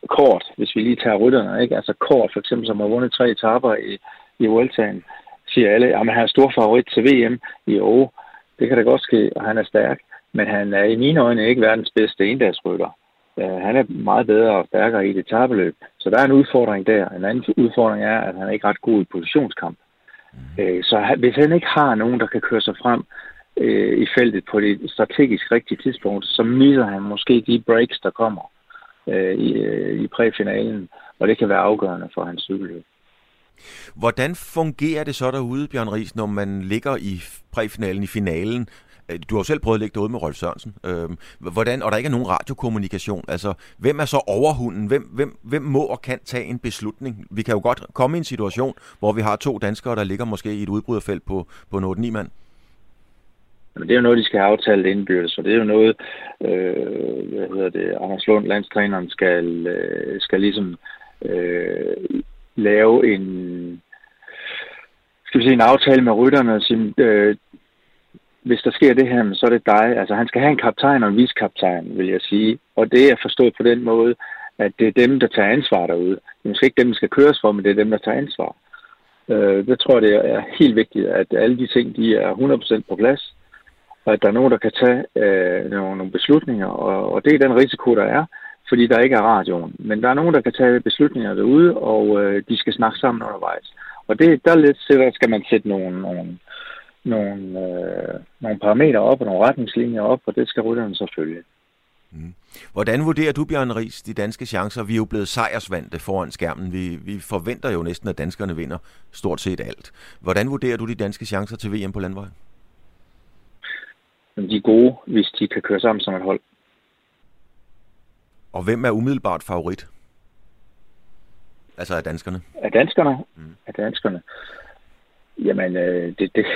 kort, hvis vi lige tager rytterne, ikke? Altså kort, for eksempel, som har vundet tre etaper i, i Vueltaen, siger alle, at han er stor favorit til VM i år. Det kan da godt ske, og han er stærk. Men han er i mine øjne ikke verdens bedste endagsrytter. Uh, han er meget bedre og stærkere i et etabeløb. Så der er en udfordring der. En anden udfordring er, at han er ikke ret god i positionskamp. Mm. Uh, så hvis han ikke har nogen, der kan køre sig frem uh, i feltet på det strategisk rigtige tidspunkt, så misser han måske de breaks, der kommer øh, i, øh, i præfinalen, og det kan være afgørende for hans cykelløb. Hvordan fungerer det så derude, Bjørn Ries, når man ligger i præfinalen i finalen? Øh, du har jo selv prøvet at ligge derude med Rolf Sørensen. Øh, hvordan, og der ikke er nogen radiokommunikation. Altså, hvem er så overhunden? Hvem, hvem, hvem må og kan tage en beslutning? Vi kan jo godt komme i en situation, hvor vi har to danskere, der ligger måske i et udbryderfelt på, på en 8-9 mand. Men det er jo noget, de skal have aftalt indbyrdes, så det er jo noget, øh, hvad hedder det, Anders Lund, landstræneren, skal, øh, skal ligesom øh, lave en, skal vi sige, en aftale med rytterne og sige, øh, hvis der sker det her, så er det dig. Altså han skal have en kaptajn og en viskaptajn, vil jeg sige. Og det er forstået på den måde, at det er dem, der tager ansvar derude. Det er måske ikke dem, der skal køres for, men det er dem, der tager ansvar. Øh, det tror jeg, det er helt vigtigt, at alle de ting, de er 100% på plads og at der er nogen, der kan tage øh, nogle, nogle beslutninger, og, og det er den risiko, der er, fordi der ikke er radioen. Men der er nogen, der kan tage beslutninger derude, og øh, de skal snakke sammen undervejs. Og det, der, lidt, der skal man sætte nogle, nogle, nogle, øh, nogle parametre op og nogle retningslinjer op, og det skal rytterne så følge. Mm. Hvordan vurderer du, Bjørn Ries, de danske chancer? Vi er jo blevet sejrsvandte foran skærmen. Vi, vi forventer jo næsten, at danskerne vinder stort set alt. Hvordan vurderer du de danske chancer til VM på landvejen? De er gode, hvis de kan køre sammen som et hold. Og hvem er umiddelbart favorit? Altså af danskerne? Af danskerne? Mm. Af danskerne? Jamen, øh, det, det, *laughs*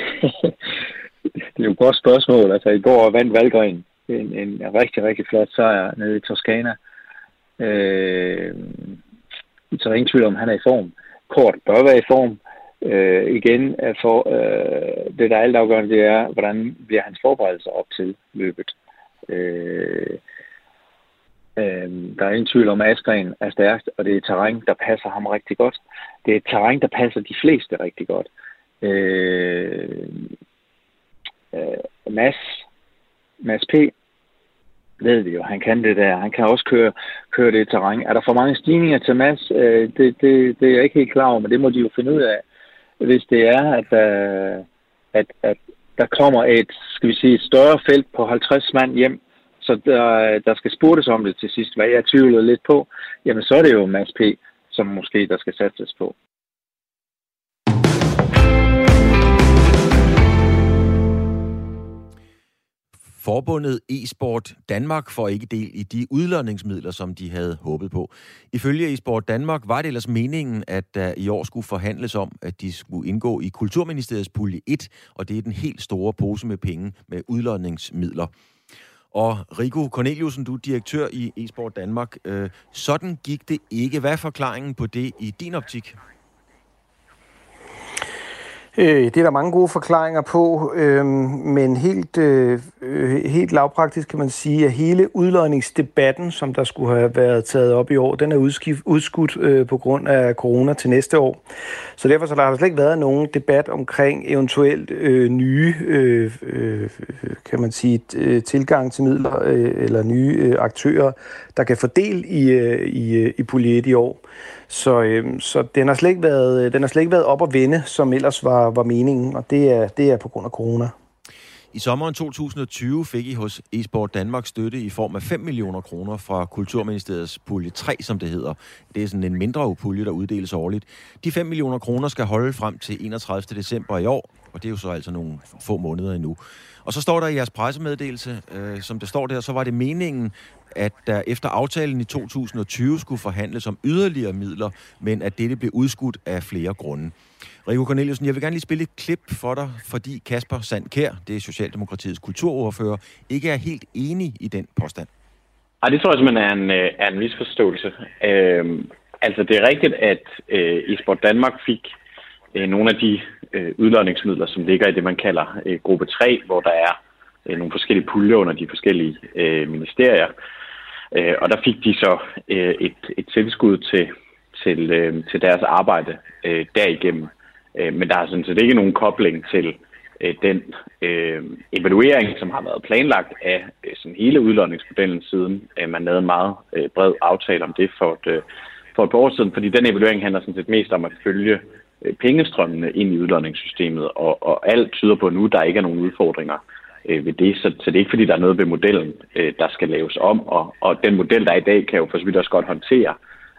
det er jo et godt spørgsmål. Altså, i går vandt Valgren en, en rigtig, rigtig flot sejr nede i Toskana. Øh, så er der ingen tvivl om, han er i form. Kort bør være i form øh, igen, for øh, det der er altafgørende, det er, hvordan bliver hans forberedelser op til løbet. Øh, øh, der er ingen tvivl om, at Askren er stærkt, og det er et terræn, der passer ham rigtig godt. Det er et terræn, der passer de fleste rigtig godt. Øh, øh, Mads, Mads P., ved vi jo, han kan det der. Han kan også køre, køre det terræn. Er der for mange stigninger til Mads? Øh, det, det, det er jeg ikke helt klar over, men det må de jo finde ud af hvis det er, at, øh, at, at der kommer et, skal vi sige, et større felt på 50 mand hjem, så der, der skal spurtes om det til sidst, hvad jeg tvivlede lidt på, jamen så er det jo Mads P., som måske der skal satses på. Forbundet e-sport Danmark får ikke del i de udlodningsmidler, som de havde håbet på. Ifølge e-sport Danmark var det ellers meningen, at der i år skulle forhandles om, at de skulle indgå i Kulturministeriets pulje 1, og det er den helt store pose med penge med udlodningsmidler. Og Rico Corneliusen, du er direktør i e-sport Danmark. Øh, sådan gik det ikke. Hvad er forklaringen på det i din optik? Øh, det er der mange gode forklaringer på, øh, men helt, øh, øh, helt lavpraktisk kan man sige, at hele udlodningsdebatten, som der skulle have været taget op i år, den er udskudt øh, på grund af corona til næste år. Så derfor så der har der slet ikke været nogen debat omkring eventuelt øh, nye, øh, øh, kan man sige, øh, tilgang til midler øh, eller nye øh, aktører, der kan fordele i, øh, i, øh, i puljet i år. Så, øh, så den, har slet ikke været, øh, den har slet ikke været op at vende, som ellers var, var meningen, og det er, det er på grund af corona. I sommeren 2020 fik I hos eSport Danmark støtte i form af 5 millioner kroner fra Kulturministeriets pulje 3, som det hedder. Det er sådan en mindre pulje, der uddeles årligt. De 5 millioner kroner skal holde frem til 31. december i år, og det er jo så altså nogle få måneder endnu. Og så står der i jeres pressemeddelelse, øh, som det står der, så var det meningen, at der efter aftalen i 2020 skulle forhandles om yderligere midler, men at dette blev udskudt af flere grunde. Rico Corneliusen, jeg vil gerne lige spille et klip for dig, fordi Kasper Sandkær, det er Socialdemokratiets kulturordfører, ikke er helt enig i den påstand. Ej, det tror jeg simpelthen er en, øh, er en misforståelse. Øhm, altså, det er rigtigt, at øh, Esport Danmark fik øh, nogle af de øh, udlodningsmidler, som ligger i det, man kalder øh, gruppe 3, hvor der er øh, nogle forskellige puljer under de forskellige øh, ministerier. Øh, og der fik de så øh, et, et tilskud til, til, øh, til deres arbejde øh, derigennem. Øh, men der er sådan set ikke nogen kobling til øh, den øh, evaluering, som har været planlagt af øh, sådan hele udlodningsmodellen siden øh, man lavede en meget øh, bred aftale om det for et, øh, for et par år siden, fordi den evaluering handler sådan set mest om at følge Øh, pengestrømmene ind i udlodningssystemet, og, og alt tyder på nu, at der ikke er nogen udfordringer øh, ved det. Så, så det er ikke fordi, der er noget ved modellen, øh, der skal laves om. Og, og den model, der er i dag, kan jo for så vidt også godt håndtere,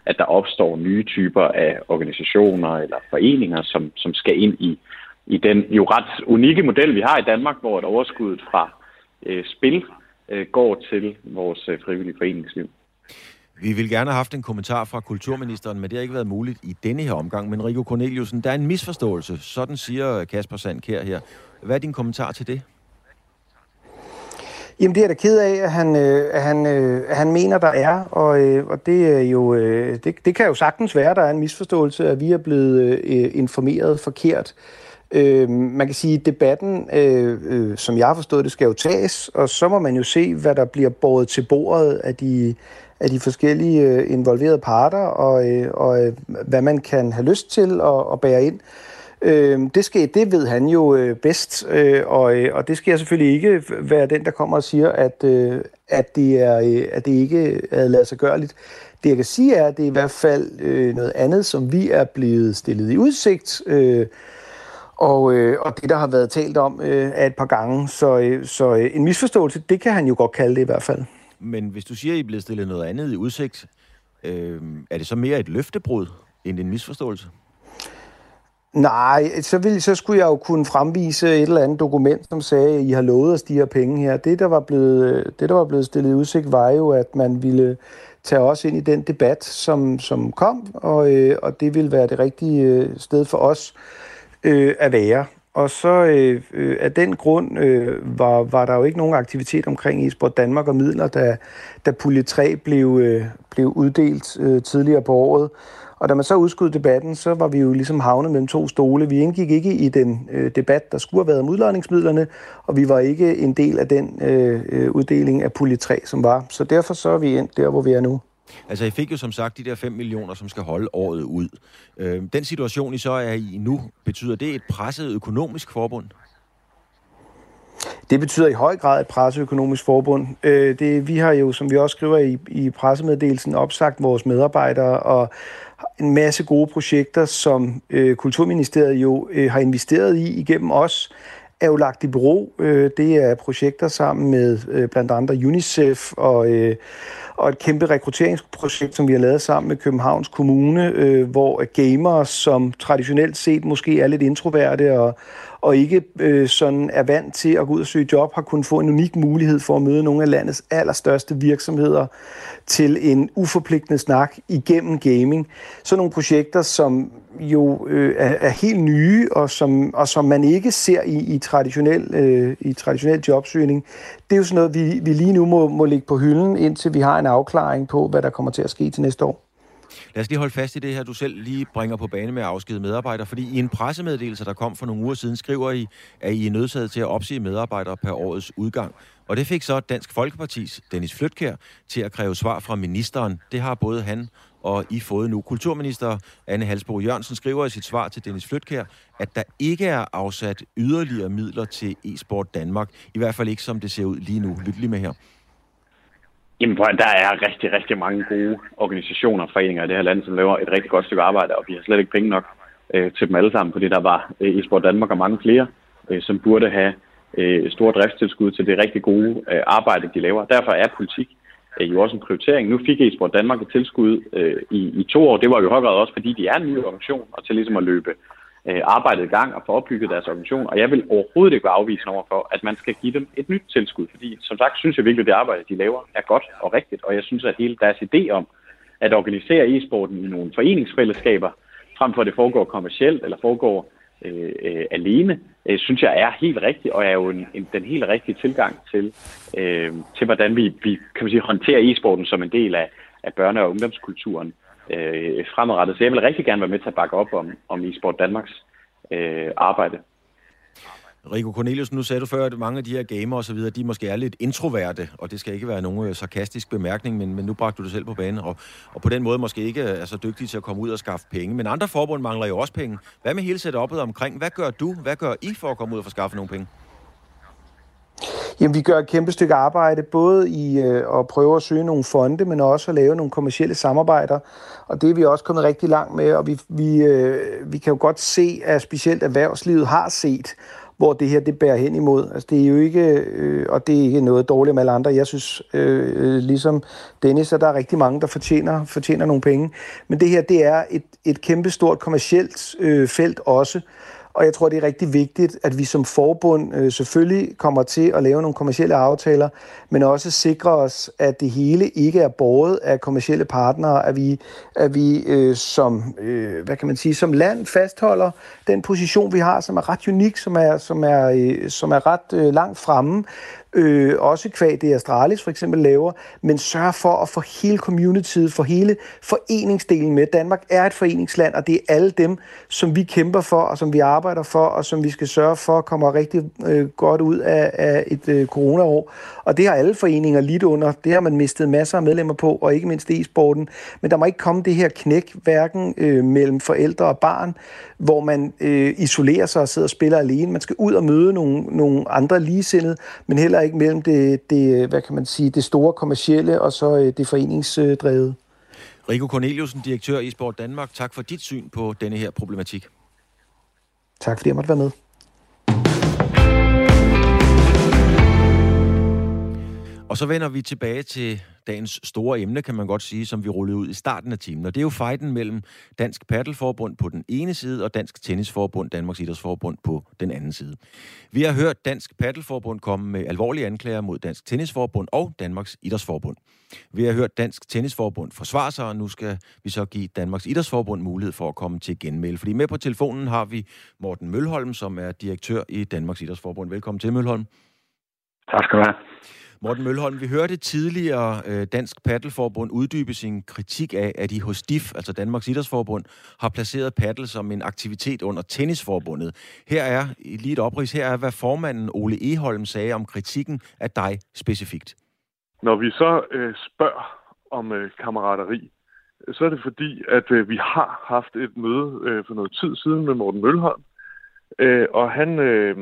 at der opstår nye typer af organisationer eller foreninger, som, som skal ind i, i den jo ret unikke model, vi har i Danmark, hvor et overskud fra øh, spil øh, går til vores øh, frivillige foreningsliv. Vi vil gerne have haft en kommentar fra kulturministeren, men det har ikke været muligt i denne her omgang. Men Rico Corneliusen, der er en misforståelse. Sådan siger Kasper Sandkær her. Hvad er din kommentar til det? Jamen det er da ked af, at han, øh, at han, øh, at han mener, der er, og, øh, og det, er jo, øh, det, det kan jo sagtens være, der er en misforståelse, at vi er blevet øh, informeret forkert. Øh, Øh, man kan sige, at debatten, øh, øh, som jeg har forstået det, skal jo tages, og så må man jo se, hvad der bliver båret til bordet af de, af de forskellige øh, involverede parter, og, øh, og øh, hvad man kan have lyst til at, at bære ind. Øh, det, skal, det ved han jo øh, bedst, øh, og, øh, og det skal jeg selvfølgelig ikke være den, der kommer og siger, at, øh, at, det, er, øh, at det ikke er lavet sig gørligt. Det jeg kan sige er, at det er i hvert fald øh, noget andet, som vi er blevet stillet i udsigt, øh, og, øh, og det, der har været talt om øh, er et par gange. Så, øh, så øh, en misforståelse, det kan han jo godt kalde det i hvert fald. Men hvis du siger, at I er blevet stillet noget andet i udsigt, øh, er det så mere et løftebrud end en misforståelse? Nej, så, ville, så skulle jeg jo kunne fremvise et eller andet dokument, som sagde, at I har lovet os de her penge her. Det, der var blevet, det, der var blevet stillet i udsigt, var jo, at man ville tage os ind i den debat, som, som kom, og, øh, og det ville være det rigtige øh, sted for os øh, at være. Og så øh, øh, af den grund øh, var, var der jo ikke nogen aktivitet omkring eSport Danmark og midler, da, da pulje 3 blev, øh, blev uddelt øh, tidligere på året. Og da man så udskød debatten, så var vi jo ligesom havnet mellem to stole. Vi indgik ikke i den øh, debat, der skulle have været om udlejningsmidlerne, og vi var ikke en del af den øh, øh uddeling af pulje 3, som var. Så derfor så er vi endt der, hvor vi er nu. Altså, I fik jo som sagt de der 5 millioner, som skal holde året ud. Øh, den situation, I så er i nu, betyder det et presset økonomisk forbund? Det betyder i høj grad et presseøkonomisk forbund. Øh, det, vi har jo, som vi også skriver i, i pressemeddelelsen, opsagt vores medarbejdere og en masse gode projekter, som øh, Kulturministeriet jo øh, har investeret i igennem os, er jo lagt i bureau. Øh, det er projekter sammen med øh, blandt andre UNICEF og, øh, og et kæmpe rekrutteringsprojekt, som vi har lavet sammen med Københavns Kommune, øh, hvor gamere, som traditionelt set måske er lidt introverte og, og ikke øh, sådan er vant til at gå ud og søge job, har kunnet få en unik mulighed for at møde nogle af landets allerstørste virksomheder til en uforpligtende snak igennem gaming. Så nogle projekter, som jo øh, er, er helt nye, og som, og som man ikke ser i, i, traditionel, øh, i traditionel jobsøgning. Det er jo sådan noget, vi, vi lige nu må, må lægge på hylden, indtil vi har en afklaring på, hvad der kommer til at ske til næste år. Lad os lige holde fast i det her, du selv lige bringer på bane med at afskede medarbejdere, fordi i en pressemeddelelse, der kom for nogle uger siden, skriver I, at I er nødsaget til at opsige medarbejdere per årets udgang. Og det fik så Dansk Folkepartis Dennis Flytkær til at kræve svar fra ministeren. Det har både han og I fået nu. Kulturminister Anne Halsbo Jørgensen skriver i sit svar til Dennis Flytkær, at der ikke er afsat yderligere midler til e-sport Danmark. I hvert fald ikke, som det ser ud lige nu. Lyt lige med her. Jamen, der er rigtig, rigtig mange gode organisationer og foreninger i det her land, som laver et rigtig godt stykke arbejde, og vi har slet ikke penge nok øh, til dem alle sammen, fordi der var øh, e-sport Danmark og mange flere, øh, som burde have øh, store driftstilskud til det rigtig gode øh, arbejde, de laver. Derfor er politik øh, jo også en prioritering. Nu fik e-sport Danmark et tilskud øh, i, i to år. Det var jo i høj grad også, fordi de er en ny organisation, og til ligesom at løbe øh, arbejdet i gang og få opbygget deres organisation. Og jeg vil overhovedet ikke være afvisende over for, at man skal give dem et nyt tilskud. Fordi som sagt synes jeg virkelig, at det arbejde, de laver, er godt og rigtigt. Og jeg synes, at hele deres idé om at organisere e-sporten i nogle foreningsfællesskaber, frem for at det foregår kommercielt eller foregår øh, øh, alene, øh, synes jeg er helt rigtigt, og er jo en, en, den helt rigtige tilgang til, øh, til hvordan vi, vi kan man sige, håndterer e-sporten som en del af, af børne- og ungdomskulturen øh, fremadrettet. Så jeg vil rigtig gerne være med til at bakke op om, om e-sport Danmarks øh, arbejde. Rico Cornelius, nu sagde du før, at mange af de her gamer og så videre, de måske er lidt introverte, og det skal ikke være nogen øh, sarkastisk bemærkning, men, men nu bragte du det selv på banen, og, og på den måde måske ikke er så dygtig til at komme ud og skaffe penge. Men andre forbund mangler jo også penge. Hvad med hele setupet omkring? Hvad gør du? Hvad gør I for at komme ud og få skaffet nogle penge? Jamen, vi gør et kæmpe stykke arbejde, både i øh, at prøve at søge nogle fonde, men også at lave nogle kommersielle samarbejder. Og det er vi også kommet rigtig langt med, og vi, vi, øh, vi kan jo godt se, at specielt erhvervslivet har set, hvor det her det bærer hen imod. Altså, det er jo ikke, øh, og det er ikke noget dårligt med alle andre. Jeg synes, øh, øh ligesom Dennis, at der er rigtig mange, der fortjener, fortjener nogle penge. Men det her, det er et, et kæmpe stort kommercielt øh, felt også. Og jeg tror, det er rigtig vigtigt, at vi som forbund øh, selvfølgelig kommer til at lave nogle kommersielle aftaler, men også sikre os, at det hele ikke er båret af kommersielle partnere, at vi, at vi øh, som, øh, hvad kan man sige, som land fastholder den position, vi har, som er ret unik, som er, som er, øh, som er ret øh, langt fremme, øh, også kvæg det Astralis for eksempel laver, men sørge for at få hele communityet, for hele foreningsdelen med. Danmark er et foreningsland, og det er alle dem, som vi kæmper for, og som vi arbejder for, og som vi skal sørge for kommer rigtig øh, godt ud af, af et øh, coronaår. Og det har alle foreninger lidt under. Det har man mistet masser af medlemmer på, og ikke mindst e-sporten. Men der må ikke komme det her knæk, hverken øh, mellem forældre og barn, hvor man øh, isolerer sig og sidder og spiller alene. Man skal ud og møde nogle, nogle andre ligesindede, men heller ikke mellem det, det, hvad kan man sige, det store kommercielle og så øh, det foreningsdrevet. Rico Corneliusen, direktør i Sport Danmark. Tak for dit syn på denne her problematik. Tak fordi jeg måtte være med. Og så vender vi tilbage til dagens store emne, kan man godt sige, som vi rullede ud i starten af timen. Og det er jo fejden mellem Dansk Paddelforbund på den ene side og Dansk Tennisforbund, Danmarks Idrætsforbund på den anden side. Vi har hørt Dansk Paddelforbund komme med alvorlige anklager mod Dansk Tennisforbund og Danmarks Idrætsforbund. Vi har hørt Dansk Tennisforbund forsvare sig, og nu skal vi så give Danmarks Idrætsforbund mulighed for at komme til genmæld. Fordi med på telefonen har vi Morten Mølholm, som er direktør i Danmarks Idrætsforbund. Velkommen til, Mølholm. Tak skal du have. Morten Mølholm, vi hørte tidligere øh, Dansk Paddelforbund uddybe sin kritik af, at de hos DIF, altså Danmarks Idrætsforbund, har placeret paddle som en aktivitet under Tennisforbundet. Her er lige et oprids, her er, hvad formanden Ole Eholm sagde om kritikken af dig specifikt. Når vi så øh, spørger om øh, kammerateri, så er det fordi, at øh, vi har haft et møde øh, for noget tid siden med Morten Mølholm, øh, og han, øh,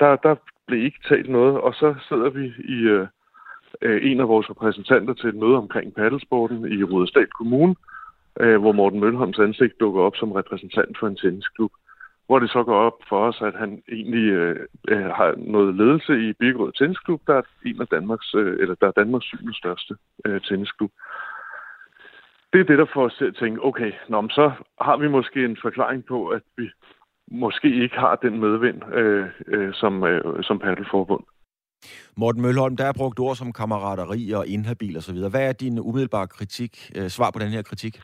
der, der blev ikke talt noget, og så sidder vi i øh, øh en af vores repræsentanter til et møde omkring paddelsporten i Rudersdal Kommune, øh, hvor Morten Mølholms ansigt dukker op som repræsentant for en tennisklub. Hvor det så går op for os, at han egentlig øh, øh har noget ledelse i Birkerød Tennisklub, der er en af Danmarks, øh, eller der er Danmarks syvende største øh, tennisklub. Det er det, der får os til at tænke, okay, nå, så har vi måske en forklaring på, at vi måske ikke har den medvind øh, øh, som, øh, som paddelforbund. Morten Mølholm, der er brugt ord som kammerateri og inhabil osv. Hvad er din umiddelbare kritik, øh, svar på den her kritik?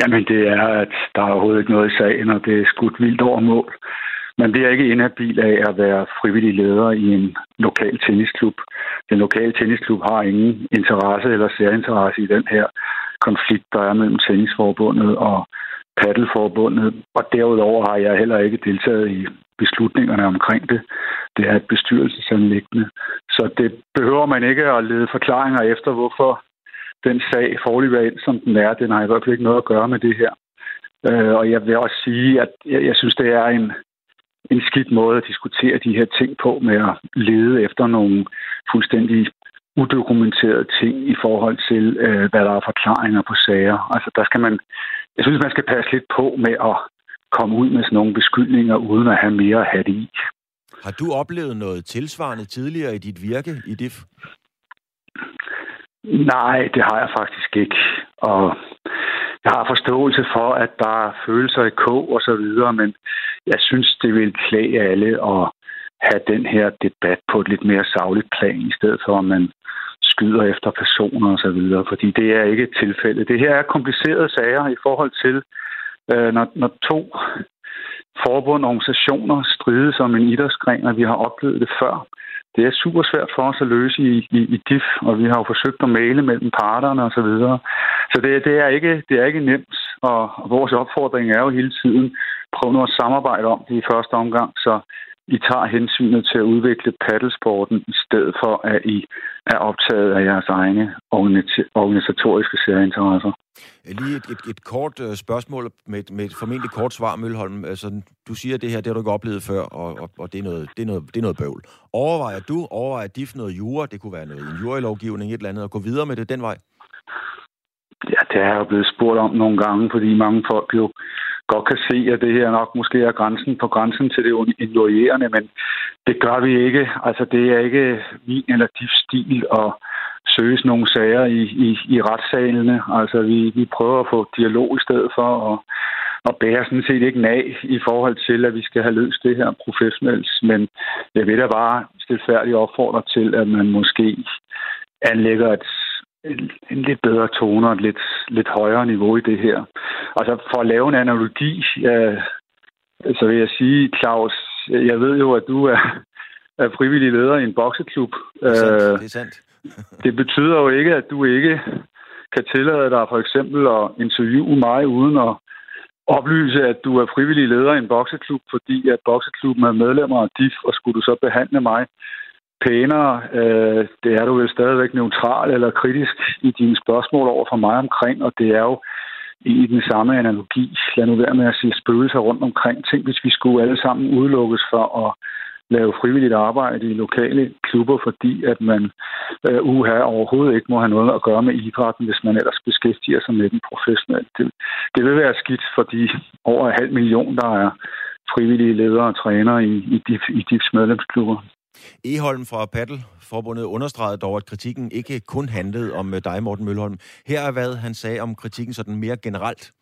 Jamen, det er, at der er overhovedet ikke noget i sagen, og det er skudt vildt over mål. Man bliver ikke inhabil af at være frivillig leder i en lokal tennisklub. Den lokale tennisklub har ingen interesse eller særinteresse i den her konflikt, der er mellem tennisforbundet og paddelforbundet, og derudover har jeg heller ikke deltaget i beslutningerne omkring det. Det er et bestyrelsesanlæggende. Så det behøver man ikke at lede forklaringer efter, hvorfor den sag forløber ind, som den er. Den har i hvert fald ikke noget at gøre med det her. Øh, og jeg vil også sige, at jeg, jeg synes, det er en, en skidt måde at diskutere de her ting på med at lede efter nogle fuldstændig udokumenterede ting i forhold til, øh, hvad der er forklaringer på sager. Altså, der skal man, jeg synes, man skal passe lidt på med at komme ud med sådan nogle beskyldninger, uden at have mere at have det i. Har du oplevet noget tilsvarende tidligere i dit virke i DIF? Nej, det har jeg faktisk ikke. Og jeg har forståelse for, at der er følelser i kog og så videre, men jeg synes, det vil klæde alle at have den her debat på et lidt mere savligt plan, i stedet for at man skyder efter personer og så videre, fordi det er ikke et tilfælde. Det her er komplicerede sager i forhold til, øh, når, når to forbund og organisationer strides om en idrætsgren, og vi har oplevet det før. Det er super svært for os at løse i, i, i DIF, og vi har jo forsøgt at male mellem parterne og så videre. Så det, det, er ikke, det er ikke nemt, og, og vores opfordring er jo hele tiden, prøv nu at samarbejde om det i første omgang, så i tager hensynet til at udvikle paddelsporten, i stedet for at I er optaget af jeres egne organisatoriske særinteresser. Lige et, et, et kort uh, spørgsmål med, med et formentlig kort svar, Mølholm. Altså, du siger, at det her det har du ikke oplevet før, og, og, og det, er noget, det, er noget, det er noget bøvl. Overvejer du, overvejer DIF noget jura, det kunne være noget en jurylovgivning, et eller andet, at gå videre med det den vej? Ja, det er jeg jo blevet spurgt om nogle gange, fordi mange folk jo godt kan se, at det her nok måske er grænsen på grænsen til det injurierende, men det gør vi ikke. Altså, det er ikke min eller dit stil at søges nogle sager i, i, i retssalene. Altså, vi, vi prøver at få dialog i stedet for, og og bærer sådan set ikke af i forhold til, at vi skal have løst det her professionelt. Men jeg vil da bare stilfærdigt opfordre til, at man måske anlægger et, en, en lidt bedre tone og et lidt, lidt højere niveau i det her. Altså for at lave en analogi, øh, så vil jeg sige, Claus, jeg ved jo, at du er, er frivillig leder i en bokseklub. Det er sandt. Øh, det, er sandt. *laughs* det betyder jo ikke, at du ikke kan tillade dig for eksempel at interviewe mig uden at oplyse, at du er frivillig leder i en bokseklub, fordi at bokseklubben er medlemmer af DIF, og skulle du så behandle mig pænere, øh, det er du vel stadigvæk neutral eller kritisk i dine spørgsmål over for mig omkring, og det er jo i den samme analogi. Lad nu være med at sige spøgelser rundt omkring. Tænk, hvis vi skulle alle sammen udelukkes for at lave frivilligt arbejde i lokale klubber, fordi at man øh, uha overhovedet ikke må have noget at gøre med idrætten, hvis man ellers beskæftiger sig med den professionelt. Det, det vil være skidt for de over en halv million, der er frivillige ledere og trænere i, i, DIF, i DIFs medlemsklubber. Eholm fra Paddelforbundet understregede dog, at kritikken ikke kun handlede om øh, dig, Morten Mølholm. Her er, hvad han sagde om kritikken sådan mere generelt.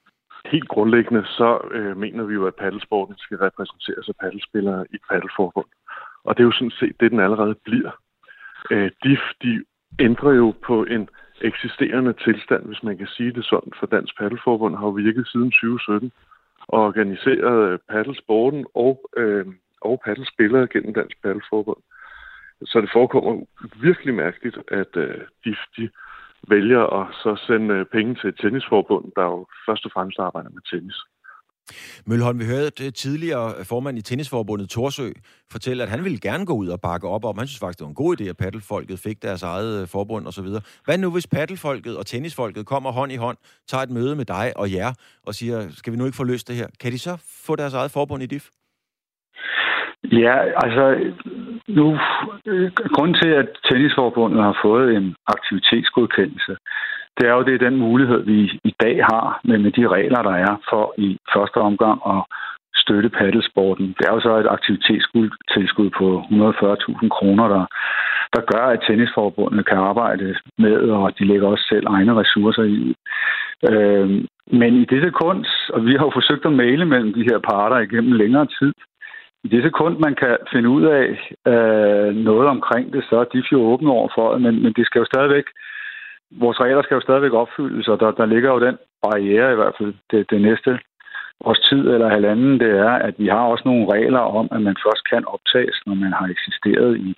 Helt grundlæggende, så øh, mener vi jo, at paddelsporten skal repræsenteres af paddelspillere i paddelforbund. Og det er jo sådan set det, den allerede bliver. Øh, DIF, de ændrer jo på en eksisterende tilstand, hvis man kan sige det sådan, for Dansk Paddelforbund har jo virket siden 2017 og organiseret øh, paddelsporten og, øh, og paddelspillere gennem Dansk Paddelforbund. Så det forekommer virkelig mærkeligt, at øh, de, de vælger at så sende øh, penge til tennisforbundet, der jo først og fremmest arbejder med tennis. Mølholm, vi hørte øh, tidligere formand i Tennisforbundet Torsø fortælle, at han ville gerne gå ud og bakke op om. Han synes faktisk, det var en god idé, at paddelfolket fik deres eget øh, forbund osv. Hvad nu, hvis paddelfolket og tennisfolket kommer hånd i hånd, tager et møde med dig og jer og siger, skal vi nu ikke få løst det her? Kan de så få deres eget forbund i DIF? Ja, altså nu, øh, grunden til, at Tennisforbundet har fået en aktivitetsgodkendelse, det er jo det er den mulighed, vi i dag har med, med de regler, der er for i første omgang at støtte paddelsporten. Det er jo så et aktivitetstilskud på 140.000 kroner, der, der gør, at tennisforbundet kan arbejde med, og de lægger også selv egne ressourcer i. Øh, men i det sekund, og vi har jo forsøgt at male mellem de her parter igennem længere tid, i det sekund, man kan finde ud af øh, noget omkring det, så er de jo åbne over for det, men, men det skal jo stadigvæk vores regler skal jo stadigvæk opfyldes, og der, der ligger jo den barriere i hvert fald det, det næste års tid eller halvanden, det er, at vi har også nogle regler om, at man først kan optages, når man har eksisteret i,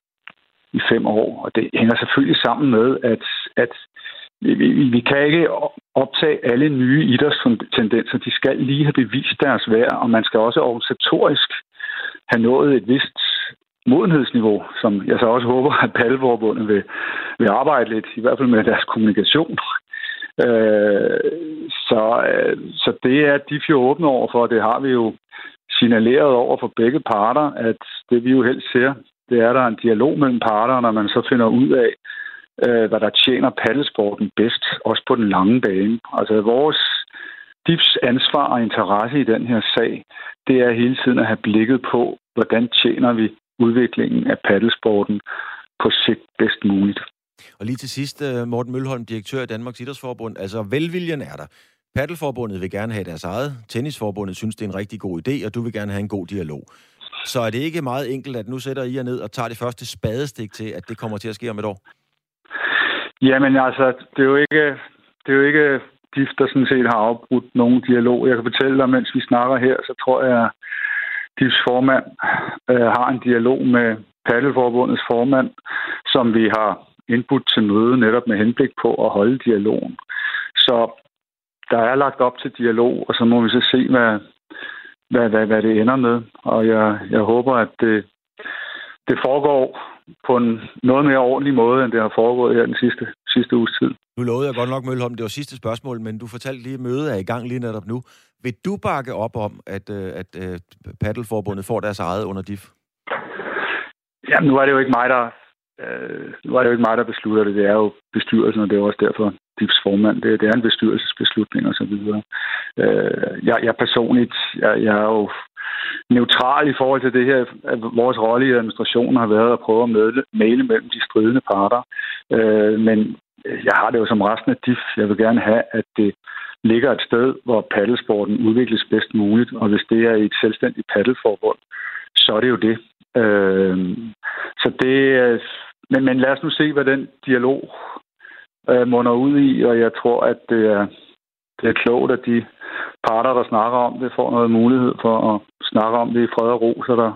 i fem år. Og det hænger selvfølgelig sammen med, at, at vi, vi, kan ikke optage alle nye idrætstendenser. De skal lige have bevist deres værd, og man skal også organisatorisk have nået et vist modenhedsniveau, som jeg så også håber, at Paddelforbundet vil, vil arbejde lidt, i hvert fald med deres kommunikation. Øh, så, øh, så det er de fire åbne over for, det har vi jo signaleret over for begge parter, at det vi jo helst ser, det er, at der er en dialog mellem parter, når man så finder ud af, øh, hvad der tjener paddelsporten bedst, også på den lange bane. Altså vores DIFs ansvar og interesse i den her sag, det er hele tiden at have blikket på, hvordan tjener vi udviklingen af paddelsporten på sigt bedst muligt. Og lige til sidst, øh, Morten Mølholm, direktør i Danmarks Idrætsforbund. Altså, velviljen er der. Paddelforbundet vil gerne have deres eget. Tennisforbundet synes, det er en rigtig god idé, og du vil gerne have en god dialog. Så er det ikke meget enkelt, at nu sætter I jer ned og tager det første spadestik til, at det kommer til at ske om et år? Jamen altså, det er jo ikke, det er jo ikke DIF, der sådan set har afbrudt nogen dialog. Jeg kan fortælle dig, mens vi snakker her, så tror jeg, DIFs formand øh, har en dialog med Paddelforbundets formand, som vi har indbudt til møde netop med henblik på at holde dialogen. Så der er lagt op til dialog, og så må vi så se, hvad, hvad, hvad, hvad det ender med. Og jeg, jeg håber, at det, det foregår på en noget mere ordentlig måde, end det har foregået her den sidste, sidste uges tid. Nu lovede jeg godt nok, Mølholm, det var sidste spørgsmål, men du fortalte lige, at mødet er i gang lige netop nu. Vil du bakke op om, at, øh, at, at øh, Paddelforbundet får deres eget under DIF? Jamen, nu er det jo ikke mig, der øh, nu er det jo ikke mig, der beslutter det. Det er jo bestyrelsen, og det er også derfor DIFs formand. Det, det er en bestyrelsesbeslutning og så videre. Øh, jeg, jeg personligt, jeg, jeg er jo neutral i forhold til det her. At vores rolle i administrationen har været at prøve at male mellem de stridende parter. Øh, men jeg har det jo som resten af DIF. Jeg vil gerne have, at det ligger et sted, hvor paddelsporten udvikles bedst muligt, og hvis det er i et selvstændigt paddelforbund, så er det jo det. Øh, så det men, men lad os nu se, hvad den dialog øh, munder ud i, og jeg tror, at det er, det er klogt, at de parter, der snakker om det, får noget mulighed for at snakke om det i fred og ro, så der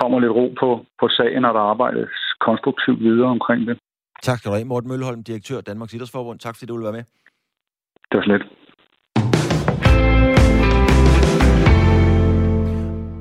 kommer lidt ro på, på sagen, og der arbejdes konstruktivt videre omkring det. Tak skal du have, Morten Mølleholm, direktør Danmarks Idrætsforbund. Tak fordi du ville være med. Det var slet.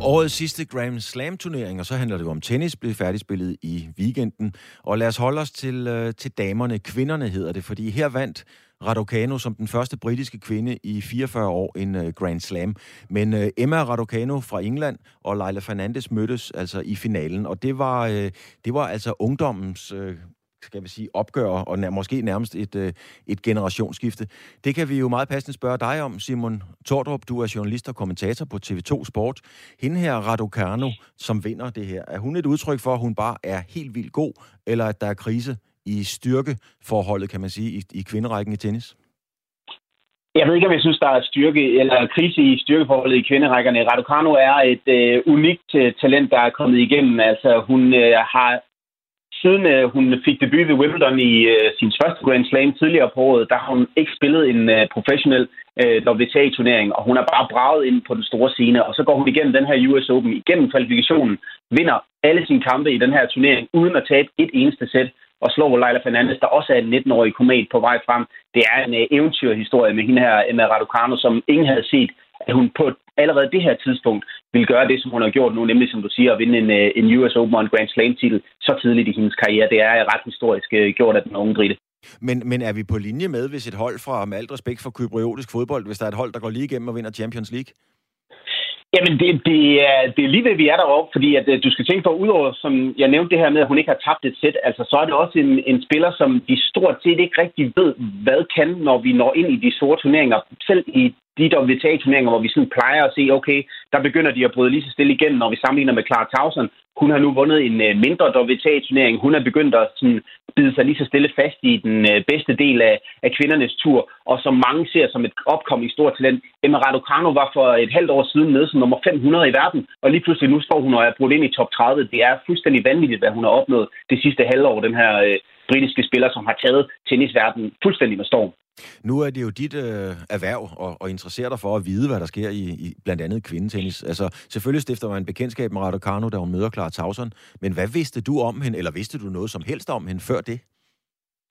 Årets sidste Grand Slam-turnering, og så handler det jo om tennis, blev færdigspillet i weekenden. Og lad os holde os til, øh, til damerne. Kvinderne hedder det, fordi her vandt Raducanu som den første britiske kvinde i 44 år en uh, Grand Slam. Men uh, Emma Raducanu fra England og Leila Fernandes mødtes altså i finalen, og det var, uh, det var altså ungdommens uh, skal vi sige, opgør, og nær, måske nærmest et, øh, et generationsskifte. Det kan vi jo meget passende spørge dig om, Simon Tordrup. Du er journalist og kommentator på TV2 Sport. Hende her, Raducanu, som vinder det her, er hun et udtryk for, at hun bare er helt vildt god, eller at der er krise i styrkeforholdet, kan man sige, i, i kvinderækken i tennis? Jeg ved ikke, om jeg synes, der er styrke eller krise i styrkeforholdet i kvinderækkerne. Raducanu er et øh, unikt øh, talent, der er kommet igennem. Altså, hun øh, har siden øh, hun fik debut ved Wimbledon i øh, sin første Grand Slam tidligere på året, der har hun ikke spillet en øh, professionel øh, WTA-turnering, og hun er bare braget ind på den store scene, og så går hun igennem den her US Open, igennem kvalifikationen, vinder alle sine kampe i den her turnering, uden at tabe et eneste sæt, og slår Leila Fernandes, der også er en 19-årig komet på vej frem. Det er en øh, eventyrhistorie med hende her, Emma Raducanu, som ingen havde set, at hun på allerede det her tidspunkt vil gøre det, som hun har gjort nu, nemlig som du siger, at vinde en, øh, en US Open og en Grand Slam-titel så tidligt i hendes karriere. Det er øh, ret historisk gjort af den unge Britte. Men, men er vi på linje med, hvis et hold fra, med alt respekt for kypriotisk fodbold, hvis der er et hold, der går lige igennem og vinder Champions League? Jamen, det, det, er, det er lige ved, vi er deroppe, fordi at, øh, du skal tænke på, udover, som jeg nævnte det her med, at hun ikke har tabt et sæt, altså så er det også en, en spiller, som vi stort set ikke rigtig ved, hvad kan, når vi når ind i de store turneringer. Selv i de WTA-turneringer, hvor vi sådan plejer at se, okay, der begynder de at bryde lige så stille igen, når vi sammenligner med Clara Tausen. Hun har nu vundet en øh, mindre WTA-turnering. Hun er begyndt at sådan, bide sig lige så stille fast i den øh, bedste del af, af kvindernes tur, og som mange ser som et opkommende stort talent. Emma Raducanu var for et halvt år siden nede som nummer 500 i verden, og lige pludselig nu står hun og er brudt ind i top 30. Det er fuldstændig vanvittigt, hvad hun har opnået det sidste halvår, den her øh, britiske spiller, som har taget tennisverdenen fuldstændig med storm. Nu er det jo dit øh, erhverv og, og interesserer dig for at vide, hvad der sker i, i blandt andet kvindetennis. Altså, selvfølgelig stifter man bekendtskab med Raducanu, da hun møder Clara Tauson. Men hvad vidste du om hende, eller vidste du noget som helst om hende før det?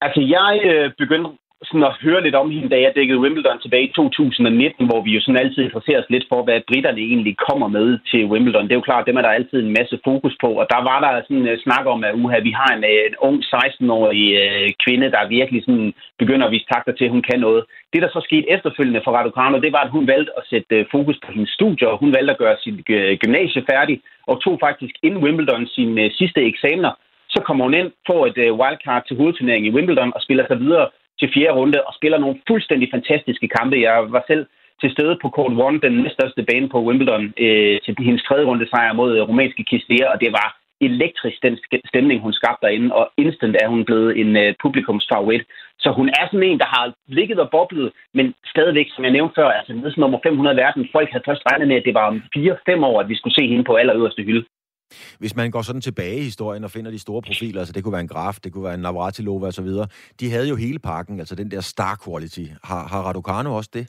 Altså, jeg øh, begyndte sådan at høre lidt om hende, da jeg dækkede Wimbledon tilbage i 2019, hvor vi jo sådan altid interesserer os lidt for, hvad britterne egentlig kommer med til Wimbledon. Det er jo klart, dem er der altid en masse fokus på, og der var der sådan en uh, snak om, at uha, vi har en, uh, en ung 16-årig uh, øh, kvinde, der virkelig sådan begynder at vise takter til, at hun kan noget. Det, der så skete efterfølgende for Raducanu, det var, at hun valgte at sætte uh, fokus på hendes studier, og hun valgte at gøre sit uh, gymnasie færdig, og tog faktisk inden Wimbledon sine uh, sidste eksamener, så kommer hun ind, får et uh, wildcard til hovedturneringen i Wimbledon og spiller sig videre til fjerde runde og spiller nogle fuldstændig fantastiske kampe. Jeg var selv til stede på Court One, den næststørste bane på Wimbledon, øh, til hendes tredje runde sejr mod romanske rumænske Kistea, og det var elektrisk den stemning, hun skabte derinde, og instant er hun blevet en øh, publikumsfavorit. Så hun er sådan en, der har ligget og boblet, men stadigvæk, som jeg nævnte før, altså nede som nummer 500 i verden, folk havde først regnet med, at det var om 4-5 år, at vi skulle se hende på allerøverste hylde. Hvis man går sådan tilbage i historien og finder de store profiler, altså det kunne være en Graf, det kunne være en Navratilova osv., de havde jo hele pakken, altså den der star quality. Har, har Raducanu også det?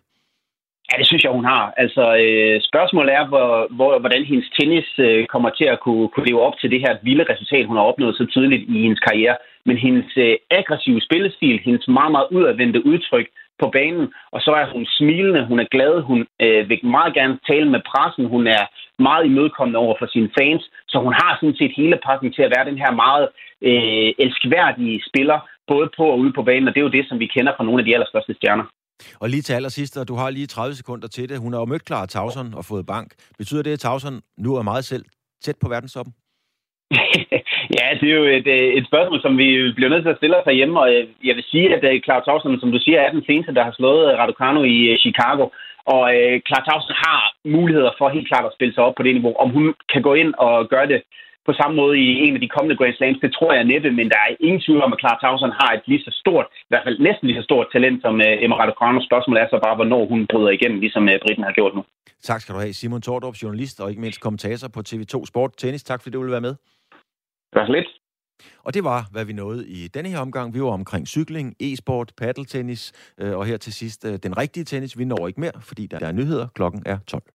Ja, det synes jeg, hun har. Altså, øh, spørgsmålet er, hvor, hvor, hvordan hendes tennis øh, kommer til at kunne, kunne leve op til det her vilde resultat, hun har opnået så tydeligt i hendes karriere. Men hendes øh, aggressive spillestil, hendes meget, meget udadvendte udtryk, på banen, og så er hun smilende, hun er glad, hun øh, vil meget gerne tale med pressen, hun er meget imødekommende over for sine fans, så hun har sådan set hele pakken til at være den her meget øh, elskværdige spiller, både på og ude på banen, og det er jo det, som vi kender fra nogle af de allerstørste stjerner. Og lige til allersidst, og du har lige 30 sekunder til det. Hun har jo mødt klar af Tavson og fået bank. Betyder det, at Tavson nu er meget selv tæt på verdenstoppen? *laughs* ja, det er jo et, øh, et spørgsmål, som vi bliver nødt til at stille os hjemme, og øh, jeg vil sige, at øh, Claus Klaus som du siger, er den seneste, der har slået Raducanu i Chicago. Og øh, Klaus Tausen har muligheder for helt klart at spille sig op på det niveau. Om hun kan gå ind og gøre det på samme måde i en af de kommende Grand Slams. Det tror jeg næppe, men der er ingen tvivl om, at Clara Tausen har et lige så stort, i hvert fald næsten lige så stort talent som uh, Emma Raducanu. Spørgsmålet er så bare, hvornår hun bryder igennem, ligesom uh, Britten har gjort nu. Tak skal du have, Simon Tordrup, journalist og ikke mindst kommentator på TV2 Sport Tennis. Tak fordi du ville være med. Det var så lidt. Og det var, hvad vi nåede i denne her omgang. Vi var omkring cykling, e-sport, paddeltennis, øh, og her til sidst øh, den rigtige tennis. Vi når ikke mere, fordi der er nyheder. Klokken er 12.